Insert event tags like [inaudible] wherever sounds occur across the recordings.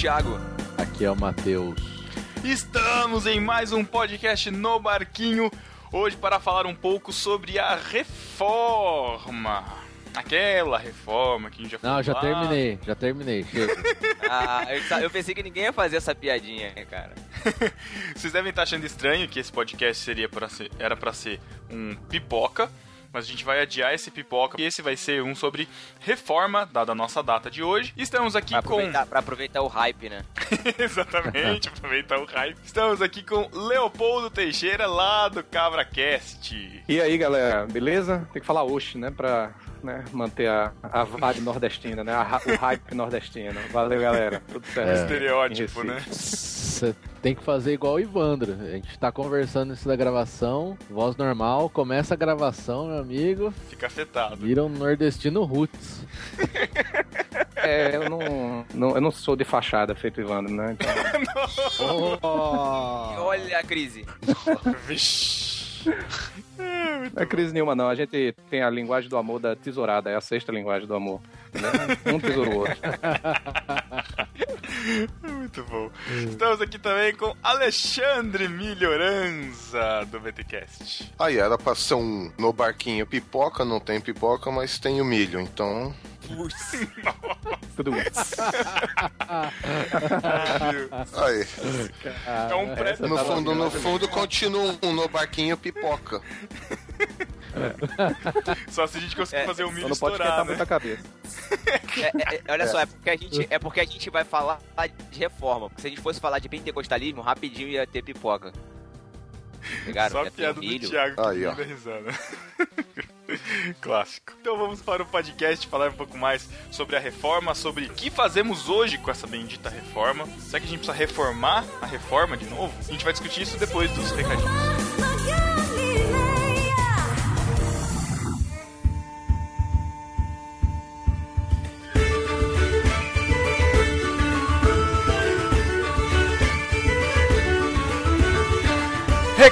Thiago. Aqui é o Matheus. Estamos em mais um podcast no Barquinho. Hoje para falar um pouco sobre a reforma. Aquela reforma que a gente já Não, já lá. terminei, já terminei. Chega. [laughs] Ah, eu, eu pensei que ninguém ia fazer essa piadinha, cara. Vocês devem estar achando estranho que esse podcast seria para ser, era para ser um pipoca, mas a gente vai adiar esse pipoca. E esse vai ser um sobre reforma, dada a nossa data de hoje. Estamos aqui Pra com aproveitar, pra aproveitar o hype, né? [laughs] Exatamente, aproveitar o hype. Estamos aqui com Leopoldo Teixeira, lá do CabraCast. E aí, galera, beleza? Tem que falar oxe, né? Pra né, manter a, a vibe nordestina, né? a o hype nordestino. Valeu, galera. Tudo certo. É. Estereótipo, né? Você tem que fazer igual o Ivandro. A gente tá conversando isso da gravação, voz normal, começa a gravação, meu amigo, Fica afetado. vira um nordestino roots. [laughs] É, eu não, não- eu não sou de fachada feito Ivandro, né? Então, [laughs] Olha a crise. Vixe. Não é crise nenhuma, não. A gente tem a linguagem do amor da tesourada, é a sexta linguagem do amor. Né? Um tesouro o outro. [laughs] Muito bom. Estamos aqui também com Alexandre Melhoranza, do VTCast. Aí era pra ser um no barquinho pipoca, não tem pipoca, mas tem o milho, então. Tudo Aí. É um pré No fundo, no fundo continua um no barquinho pipoca. Só se a gente conseguir É, fazer o Só milho não pode estourar, esquentar né? muito a cabeça. [laughs] É, é, é, olha só, é porque, a gente, é porque a gente vai falar de reforma. Porque se a gente fosse falar de pentecostalismo, rapidinho ia ter pipoca. Pegaram? Só piada do. Thiago Aí, que ó. risada. [laughs] Clássico. Então vamos para o podcast falar um pouco mais sobre a reforma, sobre o que fazemos hoje com essa bendita reforma. Será que a gente precisa reformar a reforma de novo? A gente vai discutir isso depois dos recadinhos.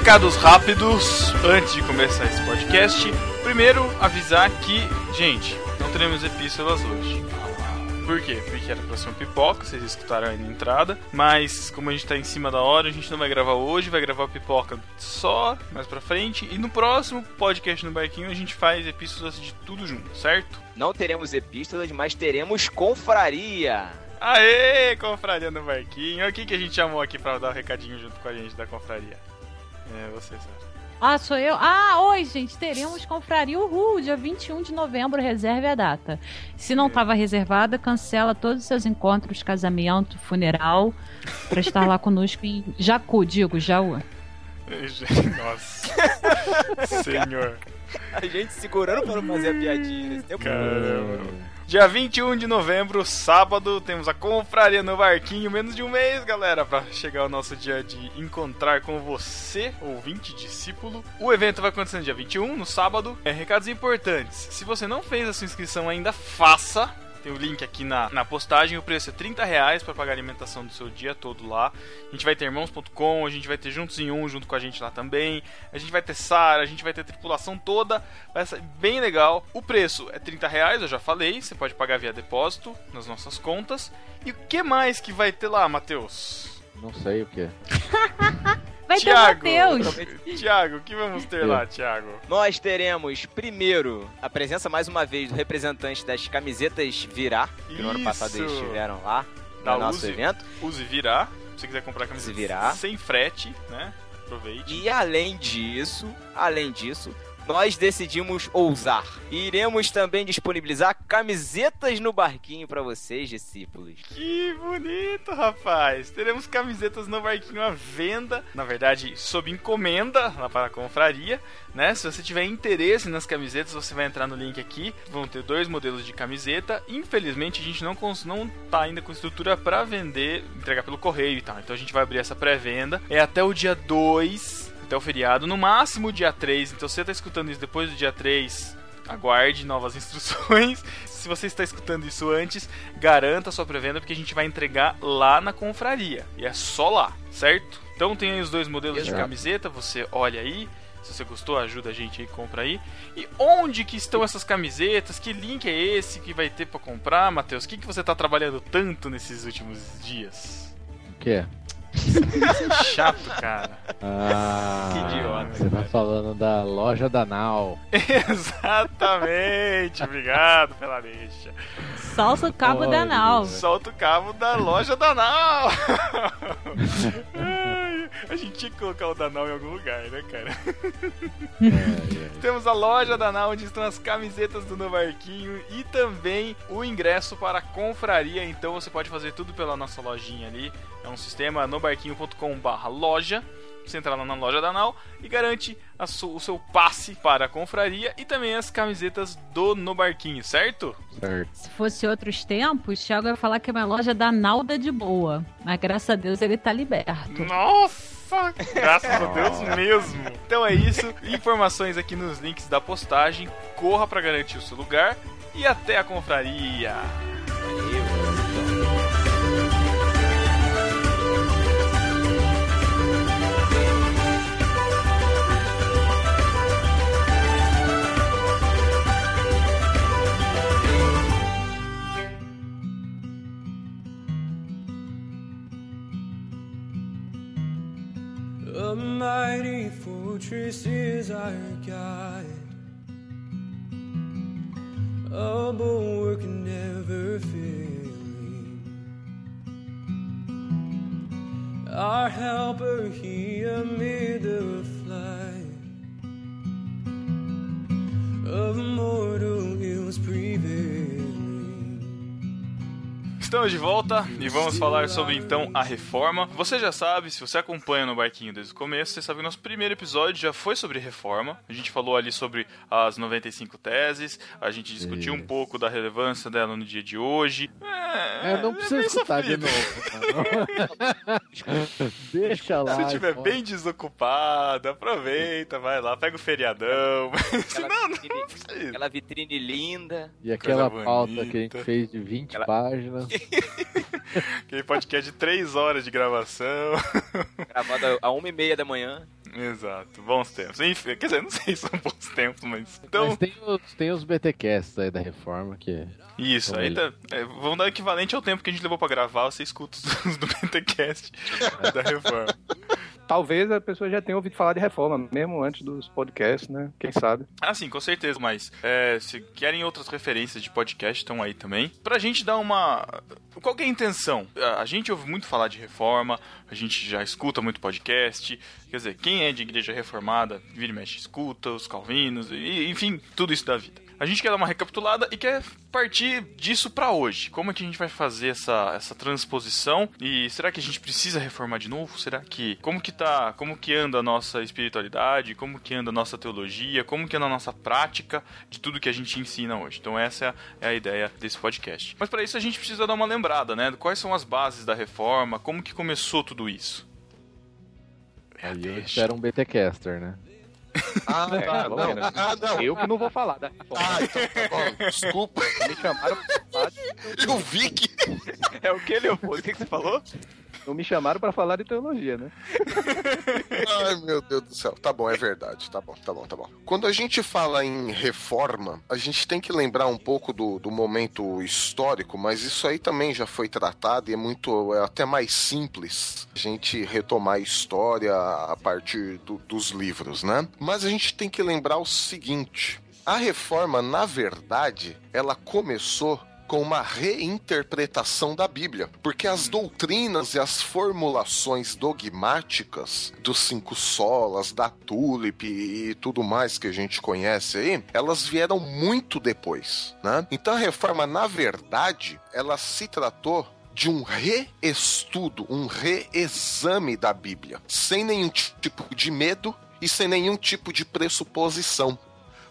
Recados rápidos antes de começar esse podcast. Primeiro, avisar que, gente, não teremos epístolas hoje. Por quê? Porque era pra ser um pipoca, vocês escutaram aí na entrada. Mas, como a gente tá em cima da hora, a gente não vai gravar hoje, vai gravar pipoca só mais pra frente. E no próximo podcast no Barquinho a gente faz epístolas de tudo junto, certo? Não teremos epístolas, mas teremos confraria. Aê, confraria no Barquinho. O que, que a gente chamou aqui pra dar o recadinho junto com a gente da confraria? É, você, Sara. Ah, sou eu? Ah, oi, gente. Teremos confraria Uhul, dia 21 de novembro. Reserve a data. Se não estava reservada, cancela todos os seus encontros, casamento, funeral, para estar lá conosco em Jacu, digo, Jaú. [laughs] Nossa. [laughs] Senhor. A gente segurando para não fazer a piadinha nesse tempo. Caramba. Dia 21 de novembro, sábado, temos a confraria no Barquinho. Menos de um mês, galera, pra chegar o nosso dia de encontrar com você, ouvinte, discípulo. O evento vai acontecer no dia 21, no sábado. É, recados importantes. Se você não fez a sua inscrição ainda, faça. Tem o link aqui na, na postagem. O preço é 30 reais para pagar a alimentação do seu dia todo lá. A gente vai ter irmãos.com, a gente vai ter Juntos em Um junto com a gente lá também. A gente vai ter Sara, a gente vai ter tripulação toda. Vai ser bem legal. O preço é 30 reais, eu já falei. Você pode pagar via depósito nas nossas contas. E o que mais que vai ter lá, Matheus? Não sei o que. [laughs] Vai Thiago. ter Matheus. Tiago, o que vamos ter lá, Tiago? Nós teremos, primeiro, a presença mais uma vez do representante das camisetas Virar, que no ano passado Isso. eles estiveram lá Da no nosso Uzi. evento. Use virar. Se você quiser comprar camiseta Use virar. sem frete, né? Aproveite. E além disso, além disso, nós decidimos ousar. E iremos também disponibilizar camisetas no barquinho para vocês, discípulos. Que bonito, rapaz! Teremos camisetas no barquinho à venda, na verdade, sob encomenda para a confraria, né? Se você tiver interesse nas camisetas, você vai entrar no link aqui. Vão ter dois modelos de camiseta. Infelizmente, a gente não não tá ainda com estrutura para vender, entregar pelo correio e tal. Então a gente vai abrir essa pré-venda. É até o dia 2, até o feriado, no máximo dia 3. Então se você tá escutando isso depois do dia 3, aguarde novas [laughs] instruções. Se você está escutando isso antes, garanta a sua pré-venda porque a gente vai entregar lá na confraria. E é só lá, certo? Então tem aí os dois modelos de Exato. camiseta, você olha aí. Se você gostou, ajuda a gente aí, compra aí. E onde que estão essas camisetas? Que link é esse que vai ter pra comprar, Matheus? O que, que você tá trabalhando tanto nesses últimos dias? O quê? [laughs] Chato, cara. Ah, Que idiota, Você tá falando da loja da Nau. Exatamente, obrigado pela deixa. Salsa o cabo Olha, da nau. Solta o cabo da loja da Nau. [laughs] A gente tinha que colocar o da Nau em algum lugar, né, cara? Temos a loja da Nau, onde estão as camisetas do Novarquinho e também o ingresso para a confraria. Então você pode fazer tudo pela nossa lojinha ali. É um sistema nobarquinho.com/barra loja. Você entra lá na loja da Nau e garante su- o seu passe para a confraria e também as camisetas do Nobarquinho, certo? Certo. Se fosse outros tempos, Thiago ia falar que é uma loja da Nalda de boa. Mas graças a Deus ele tá liberto. Nossa! Graças a Deus mesmo. Então é isso. Informações aqui nos links da postagem. Corra para garantir o seu lugar e até a confraria. A mighty fortress is our guide, a bulwark never failing. Our helper here amid the flight of mortal ills prevailing. Estamos de volta e vamos falar sobre então a reforma. Você já sabe, se você acompanha no barquinho desde o começo, você sabe que nosso primeiro episódio já foi sobre reforma. A gente falou ali sobre as 95 teses, a gente discutiu um Isso. pouco da relevância dela no dia de hoje. É, É, não precisa bem escutar de novo. [laughs] Deixa lá. Se estiver bem desocupado, aproveita, vai lá, pega o feriadão. [laughs] Aquela não, não vitrine, precisa. aquela vitrine linda. E aquela pauta bonita. que a gente fez de 20 Aquela- páginas. [laughs] Aquele podcast de 3 horas de gravação. [laughs] Gravada a uma e meia da manhã. Exato, bons tempos. Enfim, quer dizer, não sei se são bons tempos, mas. Então, Mas tem os, tem os BTcasts aí da reforma que. isso, aí tá. É, vamos dar o equivalente ao tempo que a gente levou pra gravar, você escuta os [laughs] do Pentecast da reforma. Talvez a pessoa já tenha ouvido falar de reforma, mesmo antes dos podcasts, né? Quem sabe? Ah, sim, com certeza, mas é, se querem outras referências de podcast, estão aí também. Pra gente dar uma. Qual é a intenção? A a gente ouve muito falar de reforma, a gente já escuta muito podcast. Quer dizer, quem é de igreja reformada, vira e mexe, escuta, os calvinos, e, enfim, tudo isso da vida. A gente quer dar uma recapitulada e quer partir disso pra hoje. Como é que a gente vai fazer essa, essa transposição? E será que a gente precisa reformar de novo? Será que como que tá, como que anda a nossa espiritualidade? Como que anda a nossa teologia? Como que anda a nossa prática de tudo que a gente ensina hoje? Então essa é a, é ideia desse podcast. Mas para isso a gente precisa dar uma lembrada, né? Quais são as bases da reforma? Como que começou tudo isso? É, Aí eu espero um BTcaster, né? Ah, É, tá, não. menos. Ah, não. Eu que não vou falar da reforma. Ah, então tá bom. Desculpa. Me chamaram Eu vi que. [laughs] É o que, Leopoldo? O que, que você falou? Não me chamaram pra falar de teologia, né? [laughs] Ai, meu Deus do céu. Tá bom, é verdade. Tá bom, tá bom, tá bom. Quando a gente fala em reforma, a gente tem que lembrar um pouco do, do momento histórico, mas isso aí também já foi tratado e é muito. É até mais simples a gente retomar a história a partir do- dos livros, né? Mas a gente tem que lembrar o seguinte. A reforma, na verdade, ela começou com uma reinterpretação da Bíblia, porque as doutrinas e as formulações dogmáticas dos cinco solas, da tulip e tudo mais que a gente conhece aí, elas vieram muito depois, né? Então a reforma, na verdade, ela se tratou de um reestudo, um reexame da Bíblia, sem nenhum tipo de medo e sem nenhum tipo de pressuposição.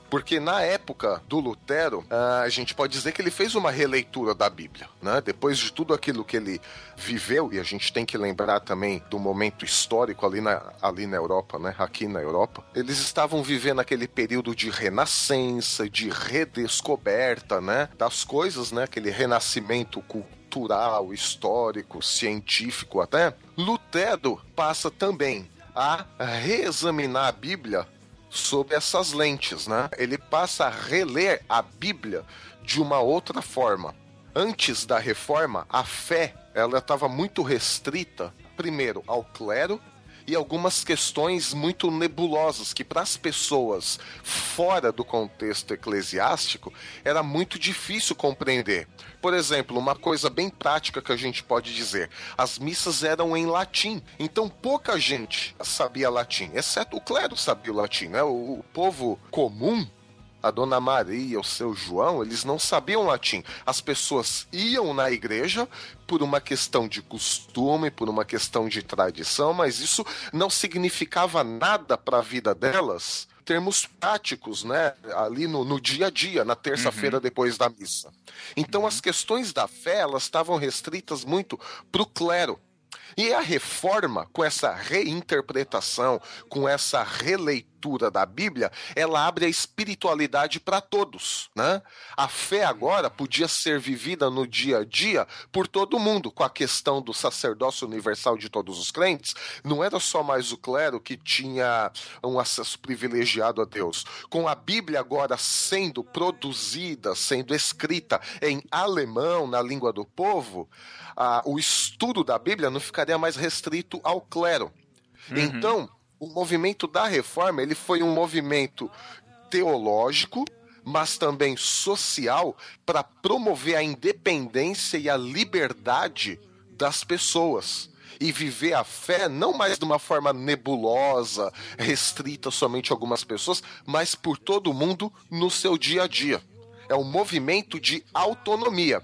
Porque na época do Lutero, ah, a gente pode dizer que ele fez uma releitura da Bíblia, né? Depois de tudo aquilo que ele viveu, e a gente tem que lembrar também do momento histórico ali na, ali na Europa, né? Aqui na Europa, eles estavam vivendo aquele período de renascença, de redescoberta, né? Das coisas, né? Aquele renascimento cultural cultural, histórico, científico até, Lutero passa também a reexaminar a Bíblia sob essas lentes, né? Ele passa a reler a Bíblia de uma outra forma. Antes da reforma, a fé ela estava muito restrita, primeiro ao clero e algumas questões muito nebulosas que para as pessoas fora do contexto eclesiástico era muito difícil compreender. Por exemplo, uma coisa bem prática que a gente pode dizer: as missas eram em latim, então pouca gente sabia latim, exceto o clero sabia o latim, né? O, o povo comum a Dona Maria, o seu João, eles não sabiam latim. As pessoas iam na igreja por uma questão de costume, por uma questão de tradição, mas isso não significava nada para a vida delas termos práticos, né? Ali no, no dia a dia, na terça-feira depois da missa. Então as questões da fé, elas estavam restritas muito para o clero. E a reforma, com essa reinterpretação, com essa releitura da Bíblia, ela abre a espiritualidade para todos, né? A fé agora podia ser vivida no dia a dia por todo mundo, com a questão do sacerdócio universal de todos os crentes, não era só mais o clero que tinha um acesso privilegiado a Deus. Com a Bíblia agora sendo produzida, sendo escrita em alemão, na língua do povo, ah, o estudo da Bíblia não ficaria mais restrito ao clero. Então, o movimento da reforma ele foi um movimento teológico, mas também social para promover a independência e a liberdade das pessoas e viver a fé não mais de uma forma nebulosa, restrita somente a algumas pessoas, mas por todo mundo no seu dia a dia. É um movimento de autonomia.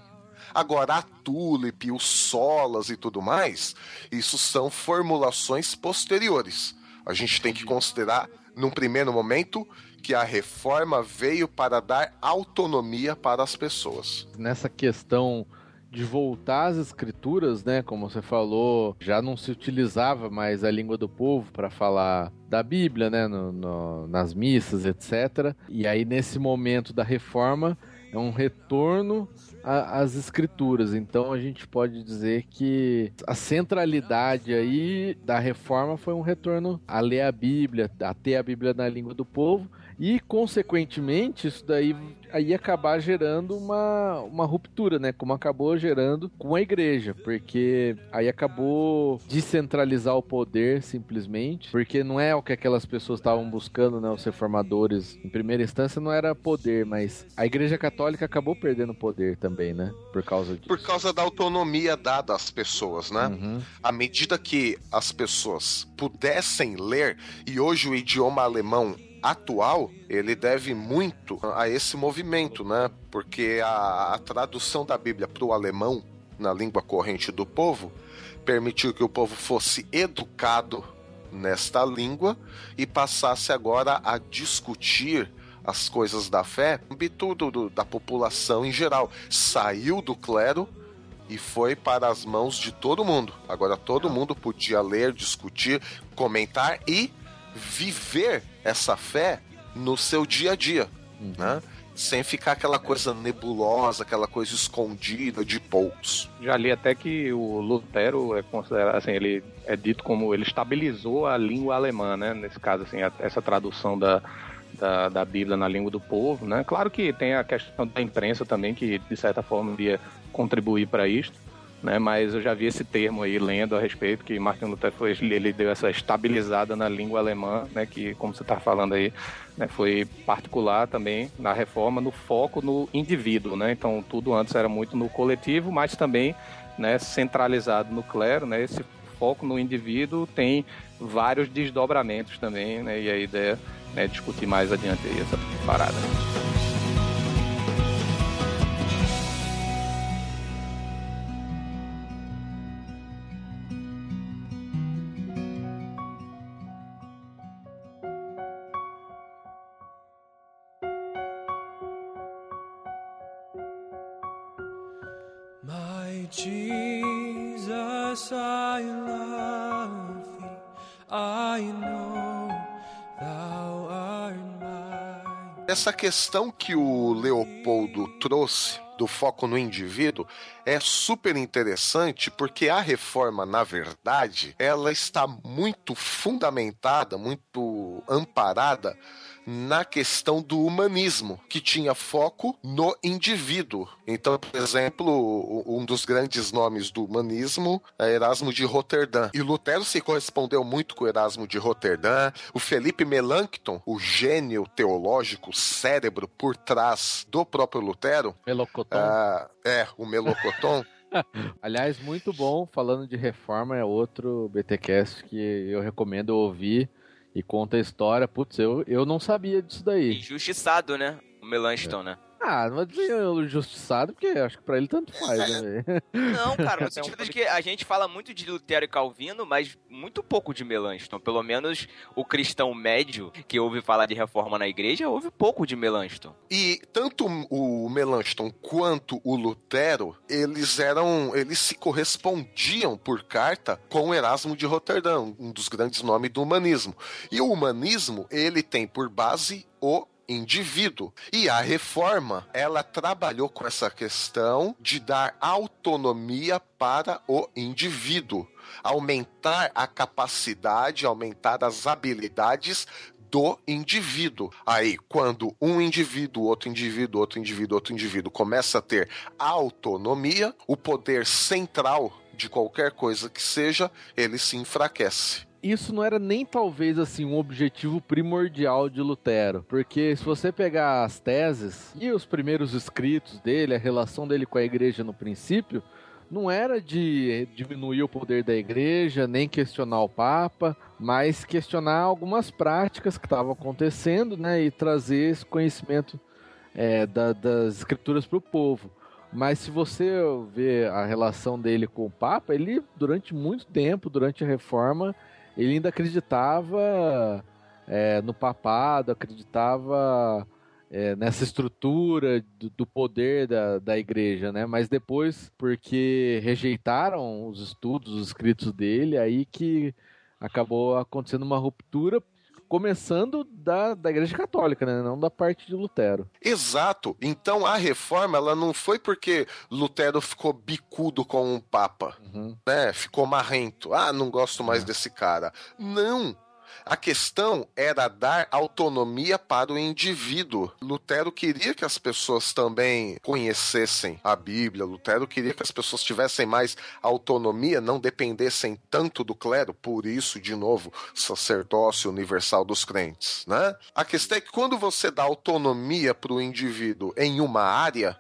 Agora, a Tulip, os Solas e tudo mais, isso são formulações posteriores. A gente tem que considerar, num primeiro momento, que a reforma veio para dar autonomia para as pessoas. nessa questão de voltar às escrituras, né? Como você falou, já não se utilizava mais a língua do povo para falar da Bíblia, né? no- no- nas missas, etc. E aí, nesse momento da reforma, é um retorno às escrituras. Então, a gente pode dizer que a centralidade aí da reforma foi um retorno a ler a Bíblia, a ter a Bíblia na língua do povo. E, consequentemente, isso daí aí acabar gerando uma, uma ruptura, né? Como acabou gerando com a igreja, porque aí acabou descentralizar o poder simplesmente, porque não é o que aquelas pessoas estavam buscando, né? Os reformadores, em primeira instância, não era poder, mas a igreja católica acabou perdendo poder também, né? Por causa disso. Por causa da autonomia dada às pessoas, né? Uhum. À medida que as pessoas pudessem ler, e hoje o idioma alemão atual, ele deve muito a esse movimento, né? Porque a, a tradução da Bíblia para o alemão, na língua corrente do povo, permitiu que o povo fosse educado nesta língua e passasse agora a discutir as coisas da fé no âmbito do- do- da população em geral. Saiu do clero e foi para as mãos de todo mundo. Agora todo mundo podia ler, discutir, comentar e viver essa fé no seu dia a dia, né? Sem ficar aquela coisa nebulosa, aquela coisa escondida de poucos. Já li até que o Lutero é considerado, assim, ele é dito como ele estabilizou a língua alemã, né? Nesse caso, assim, a- essa tradução da, da, da Bíblia na língua do povo, né? Claro que tem a questão da imprensa também, que de certa forma iria contribuir para isto, né? Mas eu já vi esse termo aí lendo a respeito que Martin Lutero foi, ele deu essa estabilizada na língua alemã, né? Que como você está falando aí, né? Foi particular também na reforma no foco no indivíduo, né? Então tudo antes era muito no coletivo, mas também, né? Centralizado no clero, né? Esse foco no indivíduo tem vários desdobramentos também, né? E a ideia é discutir mais adiante essa parada. Jesus, I love thee. I know thou art mine. Essa questão que o Leopoldo trouxe do foco no indivíduo é super interessante porque a reforma, na verdade, ela está muito fundamentada, muito amparada na questão do humanismo, que tinha foco no indivíduo. Então, por exemplo, um dos grandes nomes do humanismo é Erasmo de Roterdã. E Lutero se correspondeu muito com Erasmo de Roterdã. O Felipe Melanchthon, o gênio teológico, o cérebro por trás do próprio Lutero. Melocoton. ah, é, o Melocoton. [laughs] Aliás, muito bom. Falando de reforma, é outro BTcast que eu recomendo ouvir e conta a história. Putz, eu, eu não sabia disso daí. Injustiçado, né? O Melanchthon, né? Ah, não vou dizer eu justiçado, porque acho que pra ele tanto faz, né? [laughs] Não, cara, no [laughs] sentido de que a gente fala muito de Lutero e Calvino, mas muito pouco de Melanchthon. Pelo menos o cristão médio que ouve falar de reforma na igreja, ouve pouco de Melanchthon. E tanto o Melanchthon quanto o Lutero, eles eram, eles se correspondiam por carta com Erasmo de Roterdã, um dos grandes nomes do humanismo. E o humanismo, ele tem por base o indivíduo. E a reforma, ela trabalhou com essa questão de dar autonomia para o indivíduo, aumentar a capacidade, aumentar as habilidades do indivíduo. Aí, quando um indivíduo, outro indivíduo, outro indivíduo, outro indivíduo começa a ter autonomia, o poder central de qualquer coisa que seja, ele se enfraquece isso não era nem talvez assim um objetivo primordial de Lutero, porque se você pegar as teses e os primeiros escritos dele, a relação dele com a igreja no princípio, não era de diminuir o poder da igreja, nem questionar o Papa, mas questionar algumas práticas que estavam acontecendo, né, e trazer esse conhecimento é, da, das escrituras para o povo. Mas se você ver a relação dele com o Papa, ele durante muito tempo, durante a Reforma, ele ainda acreditava é, no papado, acreditava é, nessa estrutura do, do, poder da, da igreja, né? Mas depois, porque rejeitaram os estudos, os escritos dele, aí que acabou acontecendo uma ruptura começando da, da Igreja Católica, né? Não da parte de Lutero. Exato. Então a reforma ela não foi porque Lutero ficou bicudo com o Papa, uhum. né? Ficou marrento. Ah, não gosto mais é. desse cara. Não. A questão era dar autonomia para o indivíduo. Lutero queria que as pessoas também conhecessem a Bíblia. Lutero queria que as pessoas tivessem mais autonomia, não dependessem tanto do clero. Por isso, de novo, sacerdócio universal dos crentes, né? A questão é que quando você dá autonomia para o indivíduo em uma área,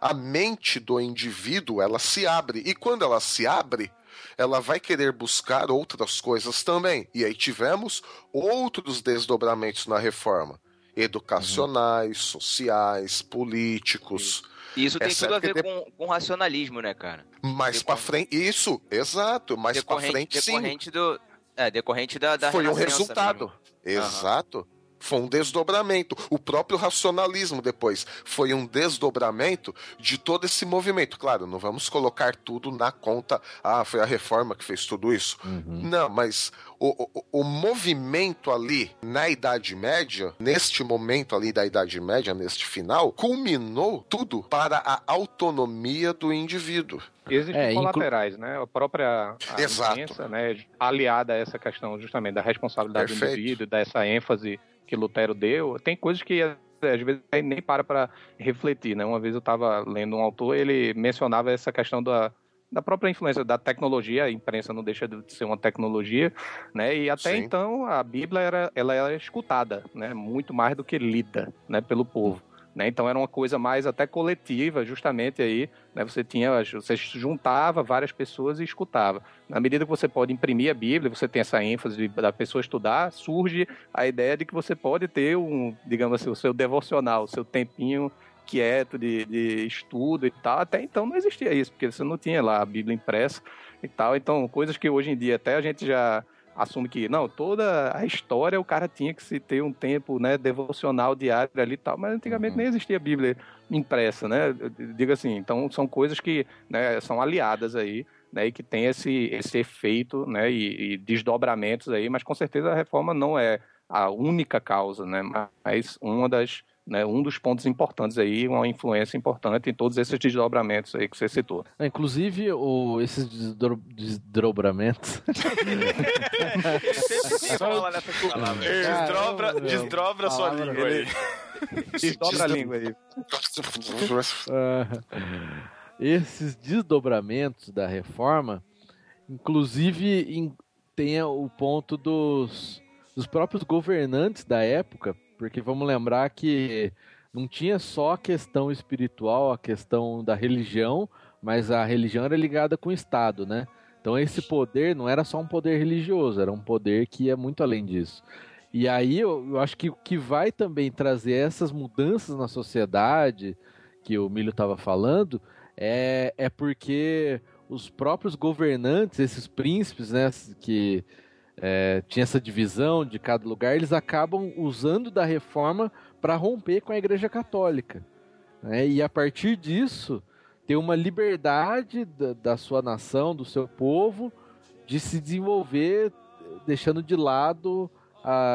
a mente do indivíduo ela se abre e quando ela se abre ela vai querer buscar outras coisas também. E aí tivemos outros desdobramentos na reforma: educacionais, uhum. sociais, políticos. E isso tem tudo a ver de... com, com racionalismo, né, cara? Mais para frente, isso, exato, mais para frente decorrente sim. Do, é, decorrente da, da Foi um resultado. Mesmo. Exato. Uhum. Foi um desdobramento. O próprio racionalismo depois foi um desdobramento de todo esse movimento. Claro, não vamos colocar tudo na conta. Ah, foi a reforma que fez tudo isso. Uhum. Não, mas o, o, o, movimento ali na Idade Média, neste momento ali da Idade Média, neste final, culminou tudo para a autonomia do indivíduo. Existem é, colaterais, inclu... né? A própria a Exato. né, aliada a essa questão justamente da responsabilidade Perfeito. do indivíduo, dessa ênfase que Lutero deu, tem coisas que às vezes nem para para refletir, né? Uma vez eu estava lendo um autor, ele mencionava essa questão da, da própria influência da tecnologia, a imprensa não deixa de ser uma tecnologia, né? E até Sim. então a Bíblia era, ela era escutada, né? Muito mais do que lida, né? Pelo povo. Né? Então era uma coisa mais até coletiva, justamente aí, né? Você tinha, você juntava várias pessoas e escutava. Na medida que você pode imprimir a Bíblia, você tem essa ênfase da pessoa estudar, surge a ideia de que você pode ter um, digamos assim, o seu devocional, o seu tempinho quieto de, de estudo e tal. Até então não existia isso, porque você não tinha lá a Bíblia impressa e tal. Então, coisas que hoje em dia até a gente já assume que não, toda a história o cara tinha que se ter um tempo, né, devocional diário ali e tal, mas antigamente uhum. nem existia Bíblia impressa, né? Diga assim, então são coisas que, né, são aliadas aí, né, e que tem esse esse efeito, né, e, e desdobramentos aí, mas com certeza a reforma não é a única causa, né, mas uma das né, um dos pontos importantes aí, uma influência importante em todos esses desdobramentos aí que você citou. Ah, Inclusive, o, esses desdro- desdobramentos. Sempre fala nessa palavra. Desdobra, Caramba, desdobra sua língua aí. Desdobra a língua aí. Ah, esses desdobramentos da reforma, inclusive em- tem o ponto dos, dos próprios governantes da época, porque vamos lembrar que não tinha só a questão espiritual, a questão da religião, mas a religião era ligada com o Estado, né? Então esse poder não era só um poder religioso, era um poder que ia muito além disso. E aí eu, eu acho que o que vai também trazer essas mudanças na sociedade, que o Milho estava falando, é, é porque os próprios governantes, esses príncipes, né, que é, tinha essa divisão de cada lugar, eles acabam usando da reforma para romper com a Igreja Católica. né? E a partir disso, ter uma liberdade da, da sua nação, do seu povo, de se desenvolver, deixando de lado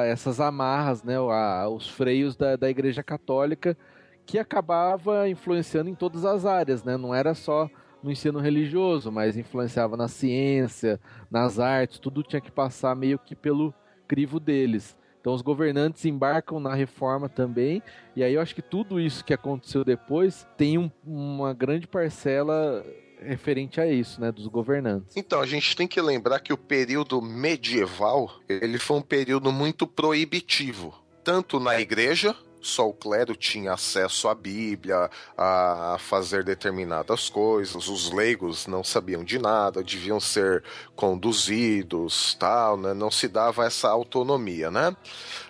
essas amarras, né, os freios da, da Igreja Católica, que acabava influenciando em todas as áreas, né? Não era só no ensino religioso, mas influenciava na ciência, nas artes, tudo tinha que passar meio que pelo crivo deles. Então os governantes embarcam na reforma também, e aí eu acho que tudo isso que aconteceu depois tem um- uma grande parcela referente a isso, né, dos governantes. Então, a gente tem que lembrar que o período medieval, ele foi um período muito proibitivo, tanto na igreja, só o clero tinha acesso à Bíblia, a fazer determinadas coisas, os leigos não sabiam de nada, deviam ser conduzidos, tal, né? Não se dava essa autonomia, né?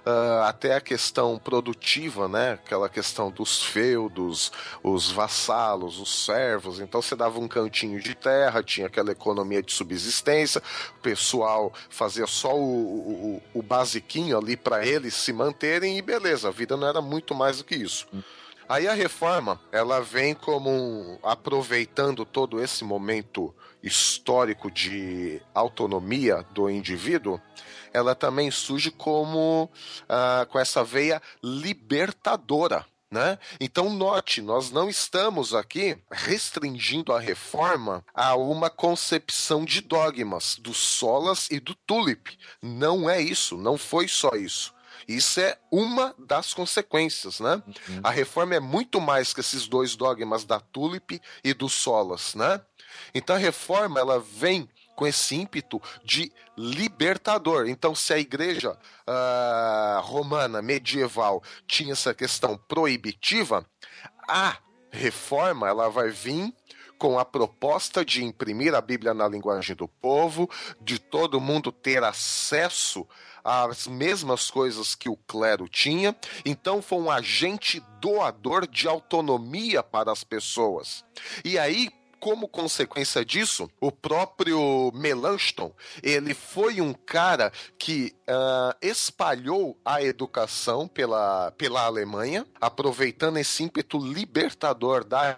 Ah, até a questão produtiva, né? Aquela questão dos feudos, os vassalos, os servos. Então você dava um cantinho de terra, tinha aquela economia de subsistência, o pessoal fazia só o, o, o basiquinho ali para eles se manterem e beleza, a vida não era muito mais do que isso. Aí a reforma, ela vem como um, aproveitando todo esse momento histórico de autonomia do indivíduo, ela também surge como ah, com essa veia libertadora. Né? Então, note, nós não estamos aqui restringindo a reforma a uma concepção de dogmas do Solas e do Tulip. Não é isso, não foi só isso. Isso é uma das consequências, né? A reforma é muito mais que esses dois dogmas da Tulip e do Solas, né? Então a reforma ela vem com esse ímpeto de libertador. Então, se a igreja ah, romana medieval tinha essa questão proibitiva, a reforma ela vai vir com a proposta de imprimir a Bíblia na linguagem do povo, de todo mundo ter acesso às mesmas coisas que o clero tinha. Então foi um agente doador de autonomia para as pessoas. E aí, como consequência disso, o próprio Melanchthon, ele foi um cara que ah, espalhou a educação pela, pela Alemanha, aproveitando esse ímpeto libertador da.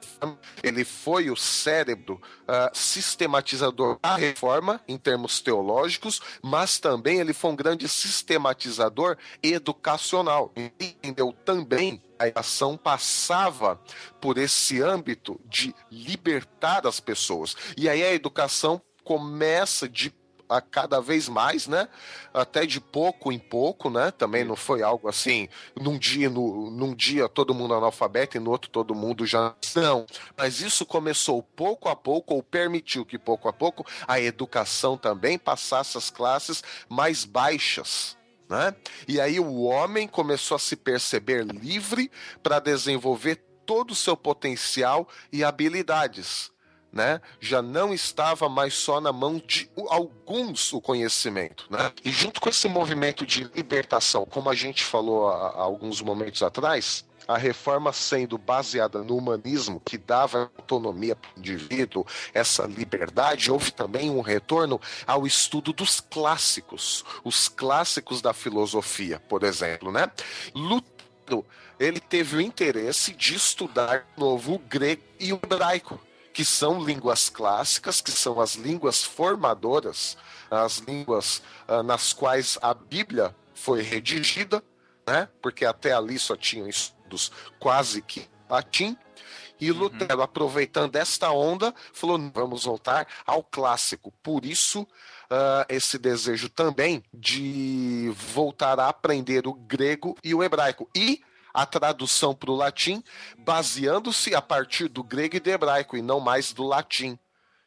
Ele foi o cérebro ah, sistematizador da reforma, em termos teológicos, mas também ele foi um grande sistematizador educacional. Entendeu também a educação passava por esse âmbito de libertar as pessoas. E aí a educação começa de a cada vez mais, né? Até de pouco em pouco, né? Também não foi algo assim, num dia, no, num dia todo mundo analfabeto e no outro todo mundo já não. Mas isso começou pouco a pouco, ou permitiu que pouco a pouco a educação também passasse às classes mais baixas. Né? E aí o homem começou a se perceber livre para desenvolver todo o seu potencial e habilidades. Né? Já não estava mais só na mão de alguns o conhecimento. Né? E junto com esse movimento de libertação, como a gente falou há, há alguns momentos atrás, a reforma sendo baseada no humanismo, que dava autonomia para o indivíduo, essa liberdade, houve também um retorno ao estudo dos clássicos, os clássicos da filosofia, por exemplo, né? Lutero, ele teve o interesse de estudar de novo o grego e o hebraico, que são línguas clássicas, que são as línguas formadoras, as línguas ah, nas quais a Bíblia foi redigida, né? Porque até ali só tinham todos quase que latim. E Lutero, aproveitando esta onda, falou: vamos voltar ao clássico. Por isso, ah, esse desejo também de voltar a aprender o grego e o hebraico. E a tradução para o latim, baseando-se a partir do grego e do hebraico, e não mais do latim.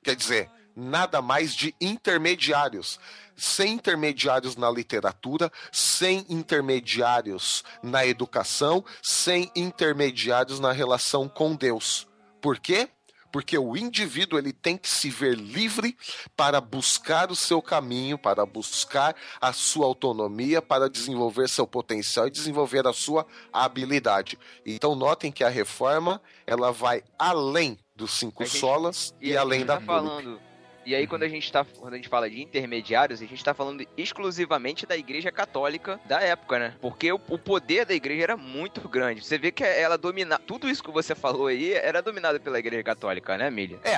Quer dizer, nada mais de intermediários. Sem intermediários na literatura, sem intermediários na educação, sem intermediários na relação com Deus. Por quê? Porque o indivíduo ele tem que se ver livre para buscar o seu caminho, para buscar a sua autonomia, para desenvolver seu potencial e desenvolver a sua habilidade. Então notem que a reforma ela vai além dos cinco gente- solas e, a além gente da tá falando. E aí, quando a gente tá. Quando a gente fala de intermediários, a gente tá falando exclusivamente da igreja católica da época, né? Porque o, o poder da igreja era muito grande. Você vê que ela domina. Tudo isso que você falou aí era dominado pela igreja católica, né, Milha? É,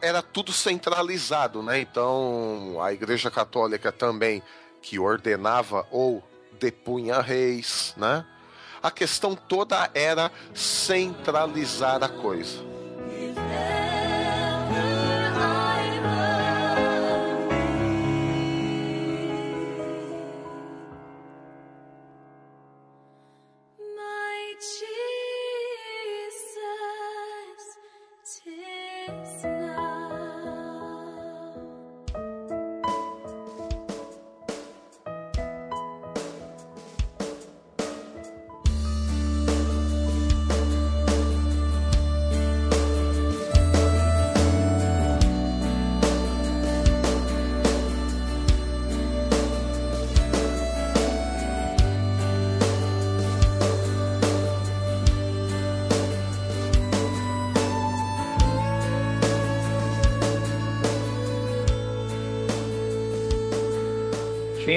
era tudo centralizado, né? Então, a Igreja Católica também que ordenava ou depunha reis, né? A questão toda era centralizar a coisa.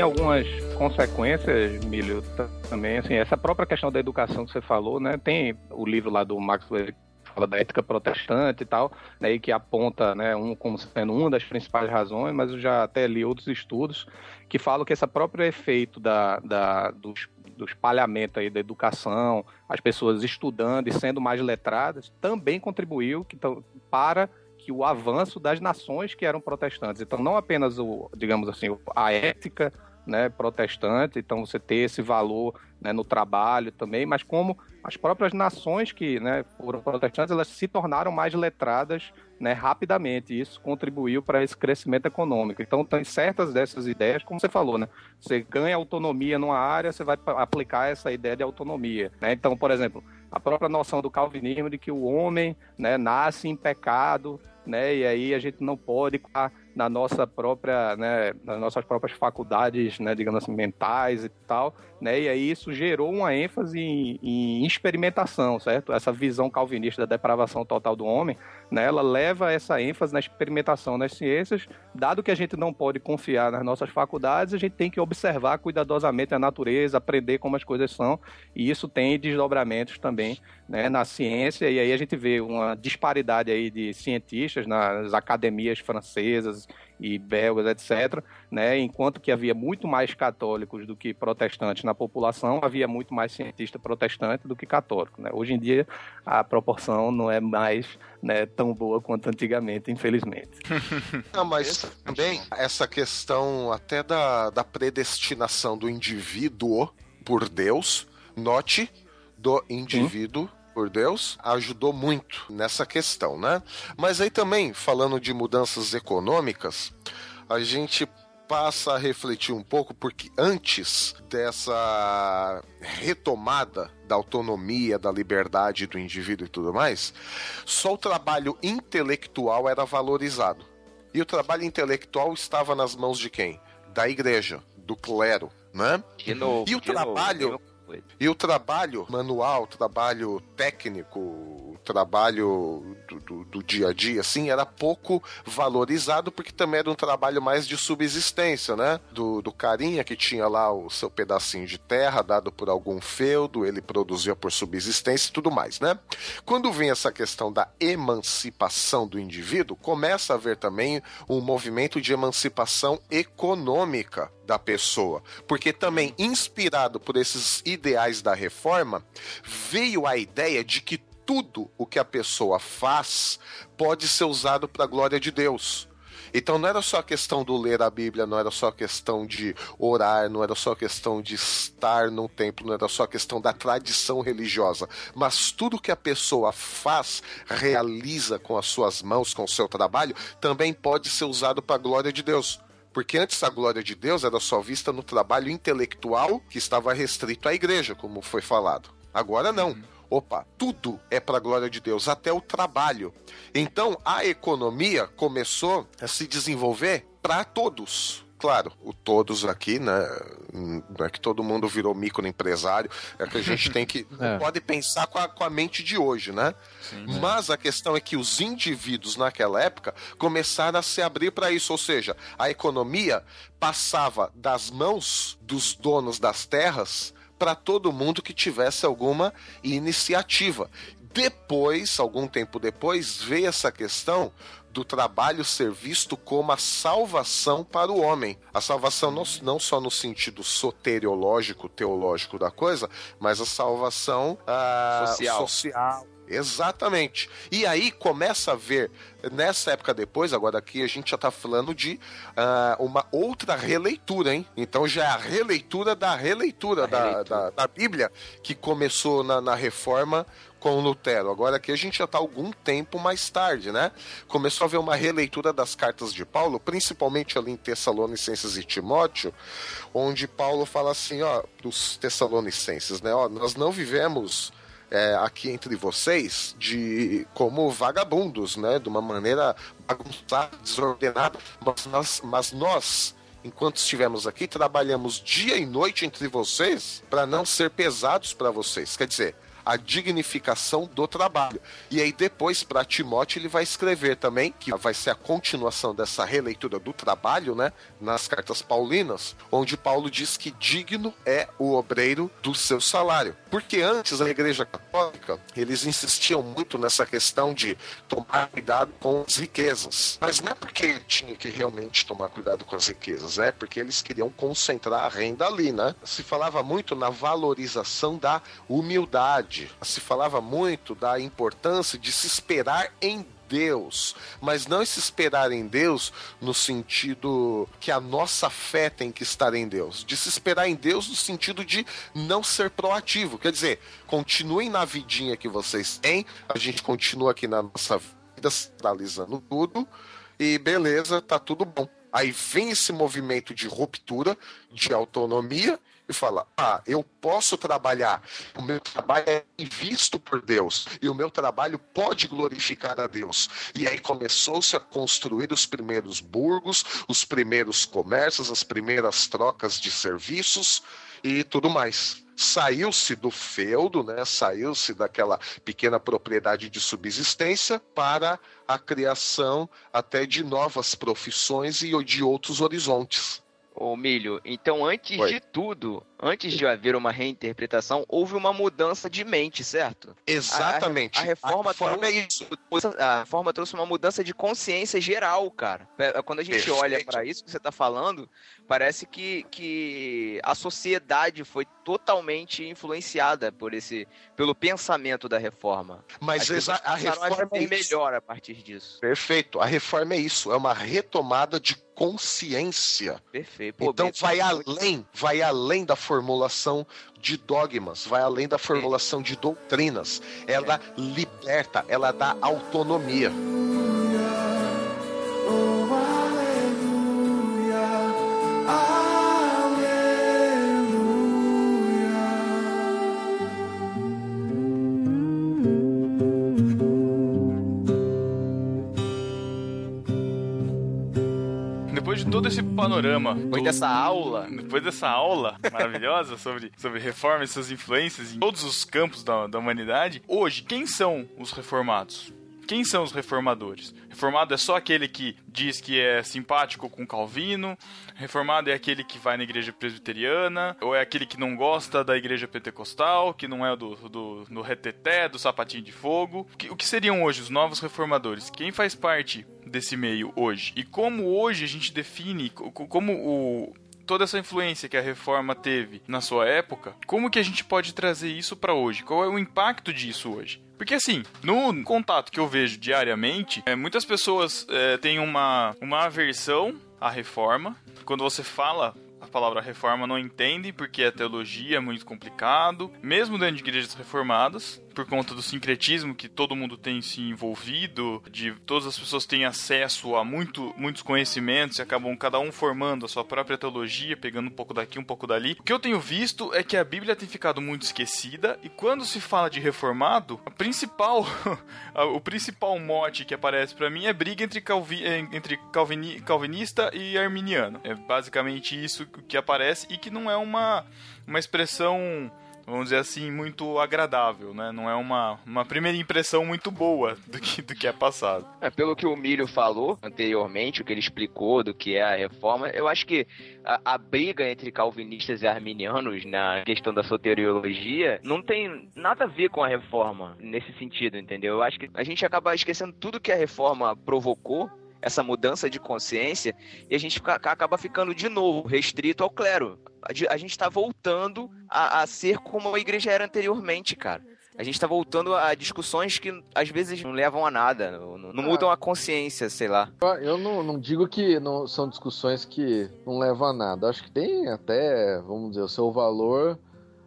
Algumas consequências, Milho, também, assim, essa própria questão da educação que você falou, né, tem o livro lá do Max Weber que fala da ética protestante e tal, né, e que aponta, né, um como sendo uma das principais razões, mas eu já até li outros estudos que falam que esse próprio efeito da, da, do, do espalhamento aí da educação, as pessoas estudando e sendo mais letradas, também contribuiu que, para que o avanço das nações que eram protestantes. Então, não apenas o, digamos assim, a ética né, protestante, então você ter esse valor né, no trabalho também, mas como as próprias nações que né, foram protestantes, elas se tornaram mais letradas né, rapidamente, e isso contribuiu para esse crescimento econômico. Então, tem certas dessas ideias, como você falou, né, você ganha autonomia numa área, você vai aplicar essa ideia de autonomia. né? Então, por exemplo, a própria noção do calvinismo de que o homem né, nasce em pecado, né, e aí a gente não pode na nossa própria, né, nas nossas próprias faculdades, né, digamos assim, mentais e tal, né, e aí isso gerou uma ênfase em, em experimentação, certo? Essa visão calvinista da depravação total do homem, né, ela leva essa ênfase na experimentação nas ciências, dado que a gente não pode confiar nas nossas faculdades, a gente tem que observar cuidadosamente a natureza, aprender como as coisas são, e isso tem desdobramentos também, né, na ciência, e aí a gente vê uma disparidade aí de cientistas nas academias francesas e belgas, etc., né, enquanto que havia muito mais católicos do que protestantes na população, havia muito mais cientista protestante do que católico. Né? Hoje em dia, a proporção não é mais né, tão boa quanto antigamente, infelizmente. [laughs] Não, mas também essa questão até da, da predestinação do indivíduo por Deus, note, do indivíduo por Deus, ajudou muito nessa questão, né? Mas aí também, falando de mudanças econômicas, a gente passa a refletir um pouco, porque antes dessa retomada da autonomia, da liberdade do indivíduo e tudo mais, só o trabalho intelectual era valorizado. E o trabalho intelectual estava nas mãos de quem? Da igreja, do clero, né? De novo. E o novo, trabalho? mesma coisa. E o trabalho manual, o trabalho técnico, o trabalho do, do- do dia a dia, assim, era pouco valorizado, porque também era um trabalho mais de subsistência, né? Do, do carinha que tinha lá o seu pedacinho de terra dado por algum feudo, ele produzia por subsistência e tudo mais, né? Quando vem essa questão da emancipação do indivíduo, começa a haver também um movimento de emancipação econômica da pessoa, porque também inspirado por esses ideais da reforma, veio a ideia de que tudo o que a pessoa faz pode ser usado para a glória de Deus. Então não era só a questão do ler a Bíblia, não era só a questão de orar, não era só a questão de estar num templo, não era só a questão da tradição religiosa, mas tudo que a pessoa faz, realiza com as suas mãos, com o seu trabalho, também pode ser usado para a glória de Deus. Porque antes a glória de Deus era só vista no trabalho intelectual que estava restrito à igreja, como foi falado. Agora não. Opa, tudo é para a glória de Deus, até o trabalho. Então a economia começou a se desenvolver para todos. Claro, o todos aqui, né? Não é que todo mundo virou microempresário, é que a gente tem que. [laughs] É. Pode pensar com a, com a mente de hoje, né? Mas a questão é que os indivíduos naquela época começaram a se abrir para isso, ou seja, a economia passava das mãos dos donos das terras para todo mundo que tivesse alguma iniciativa. Depois, algum tempo depois, veio essa questão do trabalho ser visto como a salvação para o homem. A salvação não, não só no sentido soteriológico, teológico da coisa, mas a salvação ah, Social. social. Exatamente. E aí começa a ver, nessa época depois, agora aqui a gente já tá falando de ah, uma outra releitura, hein? Então já é a releitura da releitura, da, releitura. Da, da Bíblia que começou na, na reforma com Lutero. Agora aqui a gente já está algum tempo mais tarde, né? Começou a haver uma releitura das cartas de Paulo, principalmente ali em Tessalonicenses e Timóteo, onde Paulo fala assim, ó, dos Tessalonicenses, né? Ó, nós não vivemos é, aqui entre vocês de como vagabundos, né? De uma maneira bagunçada, desordenada, mas nós, mas nós enquanto estivemos aqui, trabalhamos dia e noite entre vocês para não ser pesados para vocês. Quer dizer, a dignificação do trabalho. E aí depois para Timóteo ele vai escrever também que vai ser a continuação dessa releitura do trabalho, né, nas cartas paulinas, onde Paulo diz que digno é o obreiro do seu salário. Porque antes a Igreja Católica, eles insistiam muito nessa questão de tomar cuidado com as riquezas. Mas não é porque tinha que realmente tomar cuidado com as riquezas, é porque eles queriam concentrar a renda ali, né? Se falava muito na valorização da humildade. Se falava muito da importância de se esperar em Deus, mas não se esperar em Deus no sentido que a nossa fé tem que estar em Deus, de se esperar em Deus no sentido de não ser proativo. Quer dizer, continuem na vidinha que vocês têm, a gente continua aqui na nossa vida, centralizando tudo, e beleza, tá tudo bom. Aí vem esse movimento de ruptura, de autonomia, e fala: Ah, eu posso trabalhar, o meu trabalho é visto por Deus, e o meu trabalho pode glorificar a Deus. E aí começou-se a construir os primeiros burgos, os primeiros comércios, as primeiras trocas de serviços e tudo mais. Saiu-se do feudo, né? Saiu-se daquela pequena propriedade de subsistência para a criação até de novas profissões e de outros horizontes. Ô Milho, então antes Oi. de tudo, antes de haver uma reinterpretação, houve uma mudança de mente, certo? Exatamente. A, a reforma A reforma é trouxe, isso. a reforma trouxe uma mudança de consciência geral, cara. Pe- Quando a gente Perfeito. olha para isso que você tá falando, parece que, que a sociedade foi totalmente influenciada por esse pelo pensamento da reforma. Mas a reforma é melhor a partir disso. Perfeito. A reforma é isso. É uma retomada de consciência. Perfeito. Pô, então vai além, vai além da formulação de dogmas, vai além da formulação de doutrinas. Ela liberta, ela dá autonomia. Panorama, Depois todo- dessa aula, depois dessa aula maravilhosa sobre, sobre reforma e suas influências em todos os campos da, da humanidade, hoje, quem são os reformados? Quem são os reformadores? Reformado é só aquele que diz que é simpático com Calvino, reformado é aquele que vai na igreja presbiteriana, ou é aquele que não gosta da igreja pentecostal, que não é do, do, do reteté, do sapatinho de fogo. O que, o que seriam hoje os novos reformadores? Quem faz parte desse meio hoje? E como hoje a gente define, co- co- como o, toda essa influência que a reforma teve na sua época, como que a gente pode trazer isso para hoje? Qual é o impacto disso hoje? Porque assim, no contato que eu vejo diariamente, é, muitas pessoas é, têm uma, uma aversão à reforma. Quando você fala a palavra reforma, não entendem porque a teologia é muito complicado, mesmo dentro de igrejas reformadas, por conta do sincretismo que todo mundo tem se envolvido, de todas as pessoas têm acesso a muito, muitos conhecimentos e acabam cada um formando a sua própria teologia, pegando um pouco daqui, um pouco dali. O que eu tenho visto é que a Bíblia tem ficado muito esquecida e quando se fala de reformado, a principal, [laughs] o principal mote que aparece pra mim é briga entre, calvi, eh, entre calvini, calvinista e arminiano. É basicamente isso que aparece e que não é uma, uma expressão vamos dizer assim, muito agradável, né? Não é uma, uma primeira impressão muito boa do que, do que é passado. É, pelo que o Milho falou anteriormente, o que ele explicou do que é a reforma, eu acho que a, a briga entre calvinistas e arminianos na questão da soteriologia não tem nada a ver com a reforma nesse sentido, entendeu? Eu acho que a gente acaba esquecendo tudo que a reforma provocou. Essa mudança de consciência, e a gente fica- acaba ficando de novo restrito ao clero. A, gente está voltando a, a ser como a igreja era anteriormente, cara. A gente tá voltando a discussões que às vezes não levam a nada, não, não- não mudam a consciência, sei lá. Eu não, não digo que não, são discussões que não levam a nada. Acho que tem até, vamos dizer, o seu valor,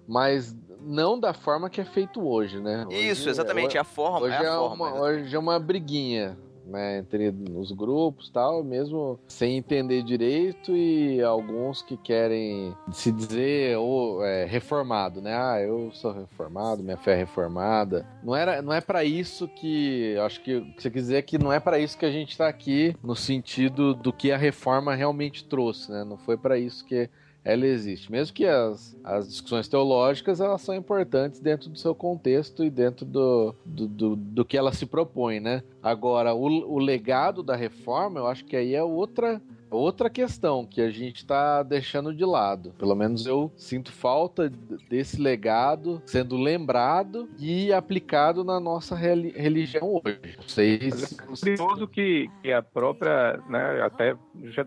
mas não da forma que é feito hoje, né? Hoje- Isso, exatamente, é a forma, Hoje é é, a forma. uma, hoje é uma briguinha, né, entre os grupos tal, mesmo sem entender direito e alguns que querem se dizer ou é, reformado, né? Ah, eu sou reformado, minha fé é reformada. Não era, não é para isso que, acho que que você dizer que não é para isso que a gente tá aqui no sentido do que a reforma realmente trouxe, né? Não foi para isso que ela existe. Mesmo que as, as discussões teológicas elas são importantes dentro do seu contexto e dentro do, do, do, do que ela se propõe, né? Agora, o, o legado da reforma, eu acho que aí é outra outra questão que a gente está deixando de lado. Pelo menos eu sinto falta desse legado sendo lembrado e aplicado na nossa reli- religião hoje. Se- é curioso que, que a própria, né, até